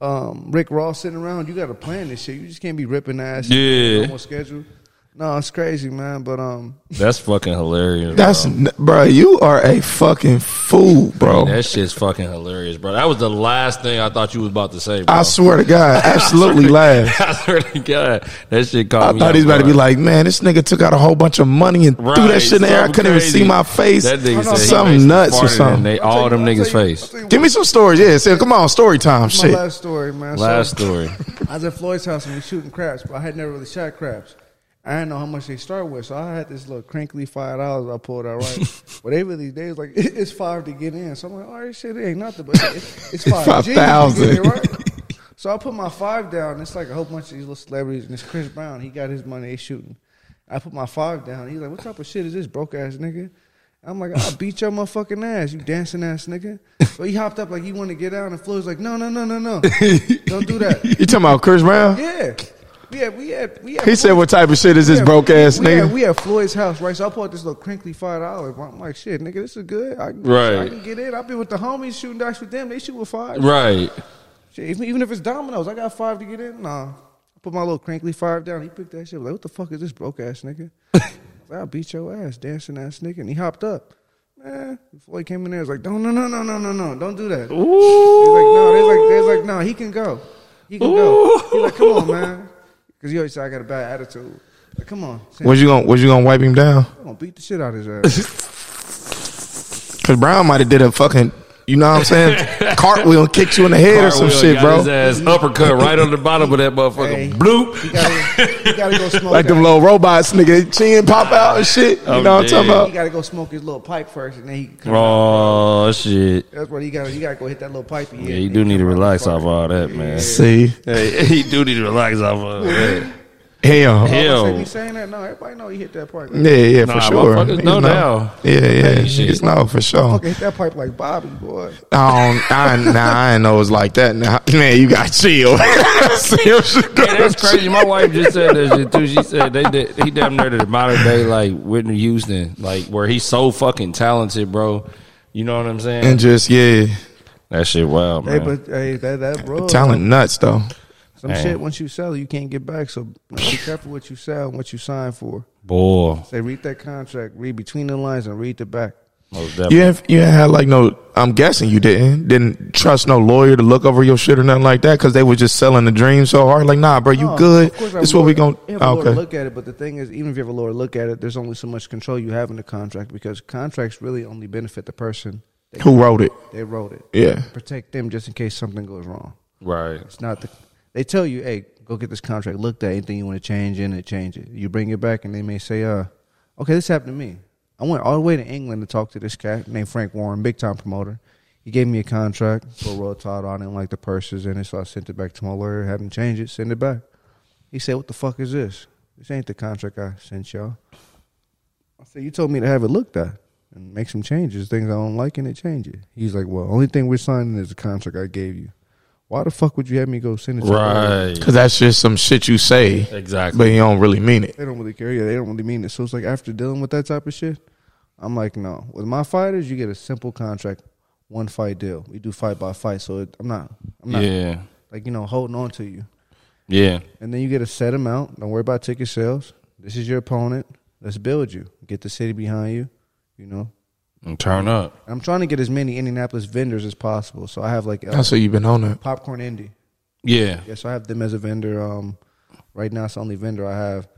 um, Rick Ross sitting around, you got to plan this shit. You just can't be ripping ass. Yeah. on schedule. No, it's crazy, man. But um, That's fucking hilarious. That's bro. n- bro. You are a fucking fool, bro. That shit's fucking hilarious, bro. That was the last thing I thought you was about to say, bro. I swear to God, absolutely laugh. I swear to God, that shit caught I me. I thought he's about to be like, man, this nigga took out a whole bunch of money and threw that shit in the air. I couldn't even see my face. That nigga said Something nuts or something. They, all tell them you- niggas' you- face. You Give me some stories. Yeah, say, come on, story time. my Shit. last story, man. So, Last story. I was at Floyd's house and we shooting craps, but I had never really shot craps. I didn't know how much they start with, so I had this little crinkly five dollars I pulled out right. but they really they was like it- it's five to get in, so I'm like, all right, shit, it ain't nothing, but it, it's five Five thousand. right? So I put my five down. It's like a whole bunch of these little celebrities, and it's Chris Brown. He got his money. They shooting. I put my five down. He's like, "What type of shit is this, broke ass nigga?" I'm like, "I'll beat your motherfucking ass, you dancing ass nigga." So he hopped up like he wanted to get out, and Floyd's like, "No, no, no, no, no, don't do that." You talking about Chris Brown? Yeah. We had, we had, we had. He said, "What type of shit is this had- broke ass we had- nigga?" we had Floyd's house, right? So I bought this little crinkly five dollars. I'm like, shit, nigga, this is good. I, Right. I can get in. I've been with the homies shooting dice with them. They shoot with five. Right. Shit, even, even if it's dominoes, I got five to get in. Nah, I put my little crinkly five down. He picked that shit. Like, what the fuck is this broke ass nigga? I was like, I'll beat your ass, dancing ass nigga. And he hopped up. Man, before he came in there, he was like, don't, no, no, no, no, no, no, don't do that. Ooh. He's like, no, they's like, they's like, no, he can go. He can go. He's like, come on, man. Because he always said I got a bad attitude. Like, come on. Sam, Was you gonna was you gonna wipe him down? I'm gonna beat the shit out of his ass. Cause Brown might have did a fucking, you know what I'm saying, cartwheel and kicked you in the head or some shit, got bro. His ass uppercut right on the bottom of that motherfucker. Hey. Bloop. He gotta, he gotta go smoke. Like them little robots, nigga, chin pop out and shit. You I'm know what I'm talking about? He gotta go smoke his little pipe first, and then he. Come out. Oh shit. That's what he got. to You gotta go hit that little pipe. Yeah, you do need to relax off all that, man. See, Hey, he do need to relax off of that. Hell, Hell. Say, saying that? No, everybody know he hit that pipe. yeah, yeah, for sure. motherfuckers Niggas know now. Yeah, yeah, Hey, shit. niggas for sure. Fucking hit that pipe like Bobby, boy. I don't, I, nah, I didn't know it was like that. Now, man, you got chill. Chill, shit, Hey, that's crazy. My wife just said that shit too. She said they did, he damn near the modern day like Whitney Houston, like where he's so fucking talented, bro. You know what I'm saying? And just yeah, that shit wild, Hey, man. but hey, that that bro, talent nuts though. Some Man. shit once you sell, you can't get back. So be careful what you sell and what you sign for. Boy, Say read that contract, read between the lines, and read the back. most definitely. You ain't, you ain't had like no. I'm guessing you didn't didn't trust no lawyer to look over your shit or nothing like that because they was just selling the dream so hard. Like, nah, bro, you No, good. of course I This have what we a gonna. lawyer- you have a oh, to okay. look at it, but the thing is, even if you have a lawyer look at it, there's only so much control you have in the contract because contracts really only benefit the person they, Who wrote it? they wrote it. Yeah. Protect them just in case something goes wrong. Right. It's not the. They tell you, hey, go get this contract looked at. Anything you want to change in it, change it. You bring it back, and they may say, uh, okay, this happened to me. I went all the way to England to talk to this cat named Frank Warren, big time promoter. He gave me a contract for royal title. I didn't like the purses in it, so I sent it back to my lawyer. Had him change it, send it back. He said, "What the fuck is this? This ain't the contract I sent y'all." I said, "You told me to have it looked at and make some changes, things I don't like, and it change it." He's like, "Well, only thing we're signing is the contract I gave you. Why the fuck would you have me go send it to? Right. Because that's just some shit you say, Exactly. but you don't really mean it. They don't really care. Yeah, they don't really mean it. So it's like after dealing with that type of shit, I'm like, no. With my fighters, you get a simple contract, one fight deal. We do fight by fight, so it, I'm not, I'm not Yeah. like you know holding on to you. Yeah. And then you get a set amount. Don't worry about ticket sales. This is your opponent. Let's build you. Get the city behind you. You know. And turn up. I'm trying to get as many Indianapolis vendors as possible. So I have like uh, I see you've been on that. popcorn indie. Yeah. Yeah, so I have them as a vendor. Um, right now it's the only vendor I have.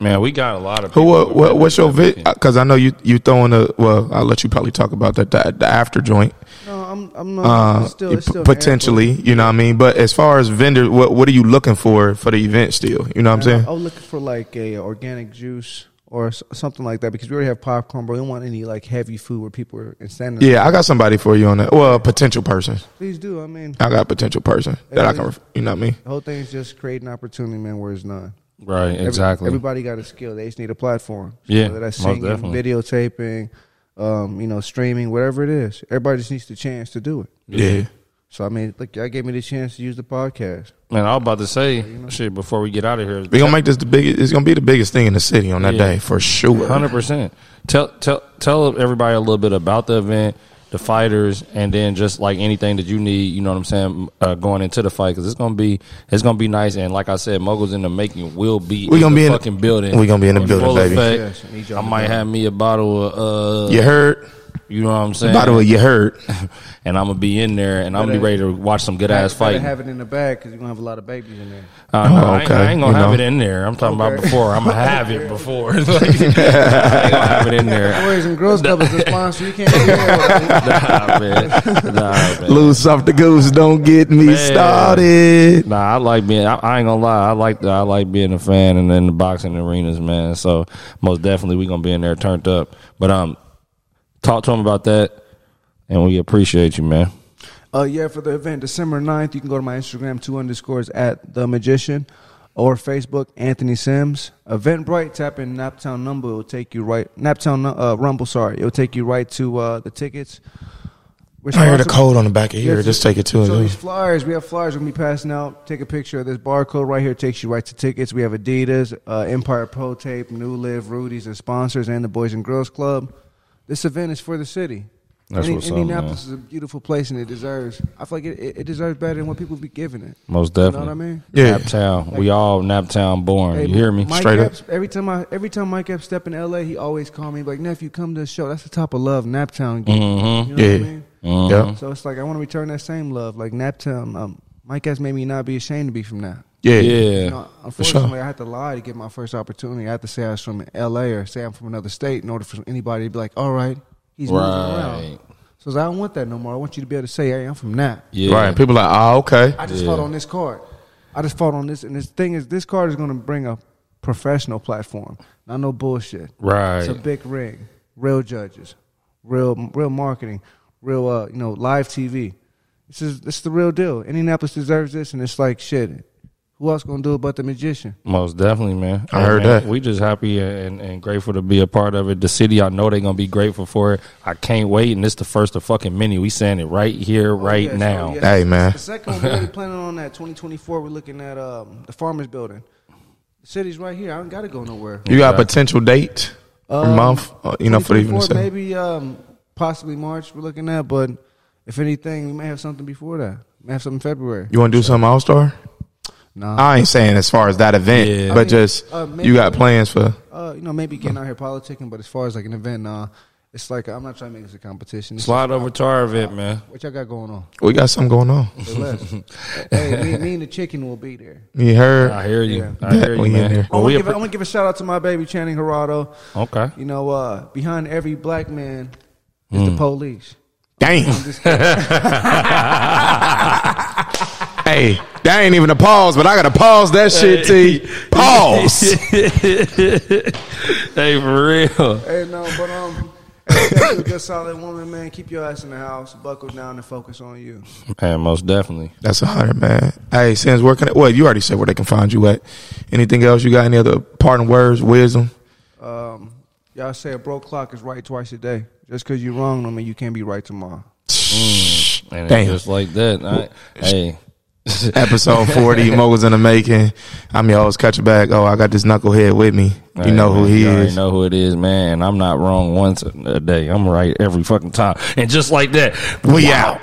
Man, we got a lot of Who? people What, with what, what's your vendors vid? Because I know you you throwing a. Well, I'll let you probably talk about that. The, the after joint, No, I'm. I'm not. uh, it's still, it's still in p- the air, potentially. You know what I mean? But as far as vendors, what what are you looking for for the event? Still, you know what I'm saying? I was looking for like a organic juice or something like that because we already have popcorn, but we don't want any like heavy food where people are standing. Yeah, I got somebody for you on that. Well, a potential person. please do. I mean, I got a potential person that I can. ref- You know what I mean? the whole thing is just creating opportunity, man. Where it's none. Right, Every- exactly. everybody got a skill. They just need a platform. So Yeah, whether that's most singing, definitely. videotaping, um, you know, streaming, whatever it is. Everybody just needs the chance to do it. Yeah. So I mean, look, y'all gave me the chance to use the podcast. Man, I was about to say shit before we get out of here. We gonna make this the biggest. It's gonna be the biggest thing in the city on that Yeah. day for sure. Hundred percent. Tell tell tell everybody a little bit about the event, the fighters, and then just like anything that you need. You know what I'm saying? Uh, going into the fight because it's gonna be it's gonna be nice. And like I said, moguls in the making will be. We gonna the be in- fucking building. we gonna be in the building, baby. effect. Yes, I need y'all I to might have me a bottle of uh, You heard? You know what I'm saying? By the way, you heard? and I'm gonna be in there, and I'm gonna be ready to watch some good ass Better fighting. have it in the bag because you're gonna have a lot of babies in there. Uh, no, Oh, I, ain't, okay. I ain't gonna You have know. it in there. I'm talking about before. I'm gonna have it before. Like, I ain't gonna have it in there. Boys and Girls Club is the sponsor. You can't do. Nah, man. Nah, man. Loose off the goose. Don't get me Man. started. Nah, I like being. I, I ain't gonna lie. I like the. I like being a fan and in the boxing arenas, man. So most definitely we gonna be in there turned up. But um, talk to him about that, and we appreciate you, man. Uh, yeah, for the event, December 9th, you can go to my Instagram, two underscores at the magician, or Facebook, Anthony Sims. Eventbrite, tap in Naptown number, it will take you right, Naptown uh, Rumble, sorry, it will take you right to uh, the tickets. We're I heard a code on the back of here. Yeah, Just take it to So these flyers, we have flyers we're gonna be passing out. Take a picture of this barcode right here. Takes you right to tickets. We have Adidas, uh, Empire Pro Tape, New Live, Rudy's, and sponsors, and the Boys and Girls Club. This event is for the city. That's Indi- what's up, Indianapolis is a beautiful place, and it deserves. I feel like it, it, it deserves better than what people be giving it. Most You know definitely. what I mean? Yeah. Naptown. We all Naptown born. Hey, you hear me? Mike Straight up. Every time I every time Mike Epps step in L.A., he always call me like nephew, come to the show. That's the top of love, Naptown. Game. Mm-hmm. You know Yeah. what I mean? Mhm. Yeah. So it's like I want to return that same love, like Naptown. Um, Mike Epps made me not be ashamed to be from that. Yeah. You Yeah. know, unfortunately, I had to lie to get my first opportunity. I had to say I was from L.A. or say I'm from another state in order for anybody to be like, "All right, he's moving around." Right. So I don't want that no more. I want you to be able to say, "Hey, I'm from that." Yeah. Right. People like, oh, okay. I just Yeah. fought on this card. I just fought on this, and this thing is, this card is going to bring a professional platform, not no bullshit. Right. It's a big ring, real judges, real real marketing, real uh, you know live TV. This is this is the real deal. Indianapolis deserves this, and it's like shit. Who else gonna do it but the magician? Most definitely, man. I heard man, that. We just happy and, and grateful to be a part of it. The city, I know they're gonna be grateful for it. I can't wait, and this the first of fucking many. We saying it right here, right Oh, yes, now. oh, yes. Hey, man. The second one, we're already planning on that 2024. We're looking at um, the Farmers Building. The city's right here. I don't got to go nowhere. You got a potential date or Um, month, uh, you know, for even to 2024, say. maybe um, possibly March. We're looking at, but if anything, we may have something before that. We may have something in February. You want to do something All Star? Nah. I ain't saying as far as that event, Yeah. but I mean, just uh, maybe- you got plans for. Uh, you know, maybe getting out here politicking, but as far as like an event, nah. It's like I'm not trying to make this a competition. It's Slide over to our event, man. What y'all got going on? We got something going on. Hey, me, me and the chicken will be there. You heard? I hear you. Yeah. I hear you, man. I'm Well, gonna, give, I'm gonna give a shout out to my baby Channing Gerardo. okay. You know, uh, behind every black man is Hmm. the police. Damn. hey, that ain't even a pause, but I got to pause that shit, T. Pause. hey, for real. Hey, no, but um, hey, a good solid woman, man. Keep your ass in the house, buckle down, and focus on you. Man, most definitely. That's a hundred, man. Hey, since working at, well, you already said where they can find you at. Anything else? You got any other parting words, wisdom? Um, y'all say a broke clock is right twice a day. Just because you're wrong, don't mean you can't be right tomorrow. And Damn. it's just like that. I, hey. Episode 40, Moguls in the making. I'm your host, Catch Bag. Oh, I got this knucklehead with me. You Hey, know who man, he you is. know who it is, man. I'm not wrong once a day. I'm right every fucking time. And just like that, We out.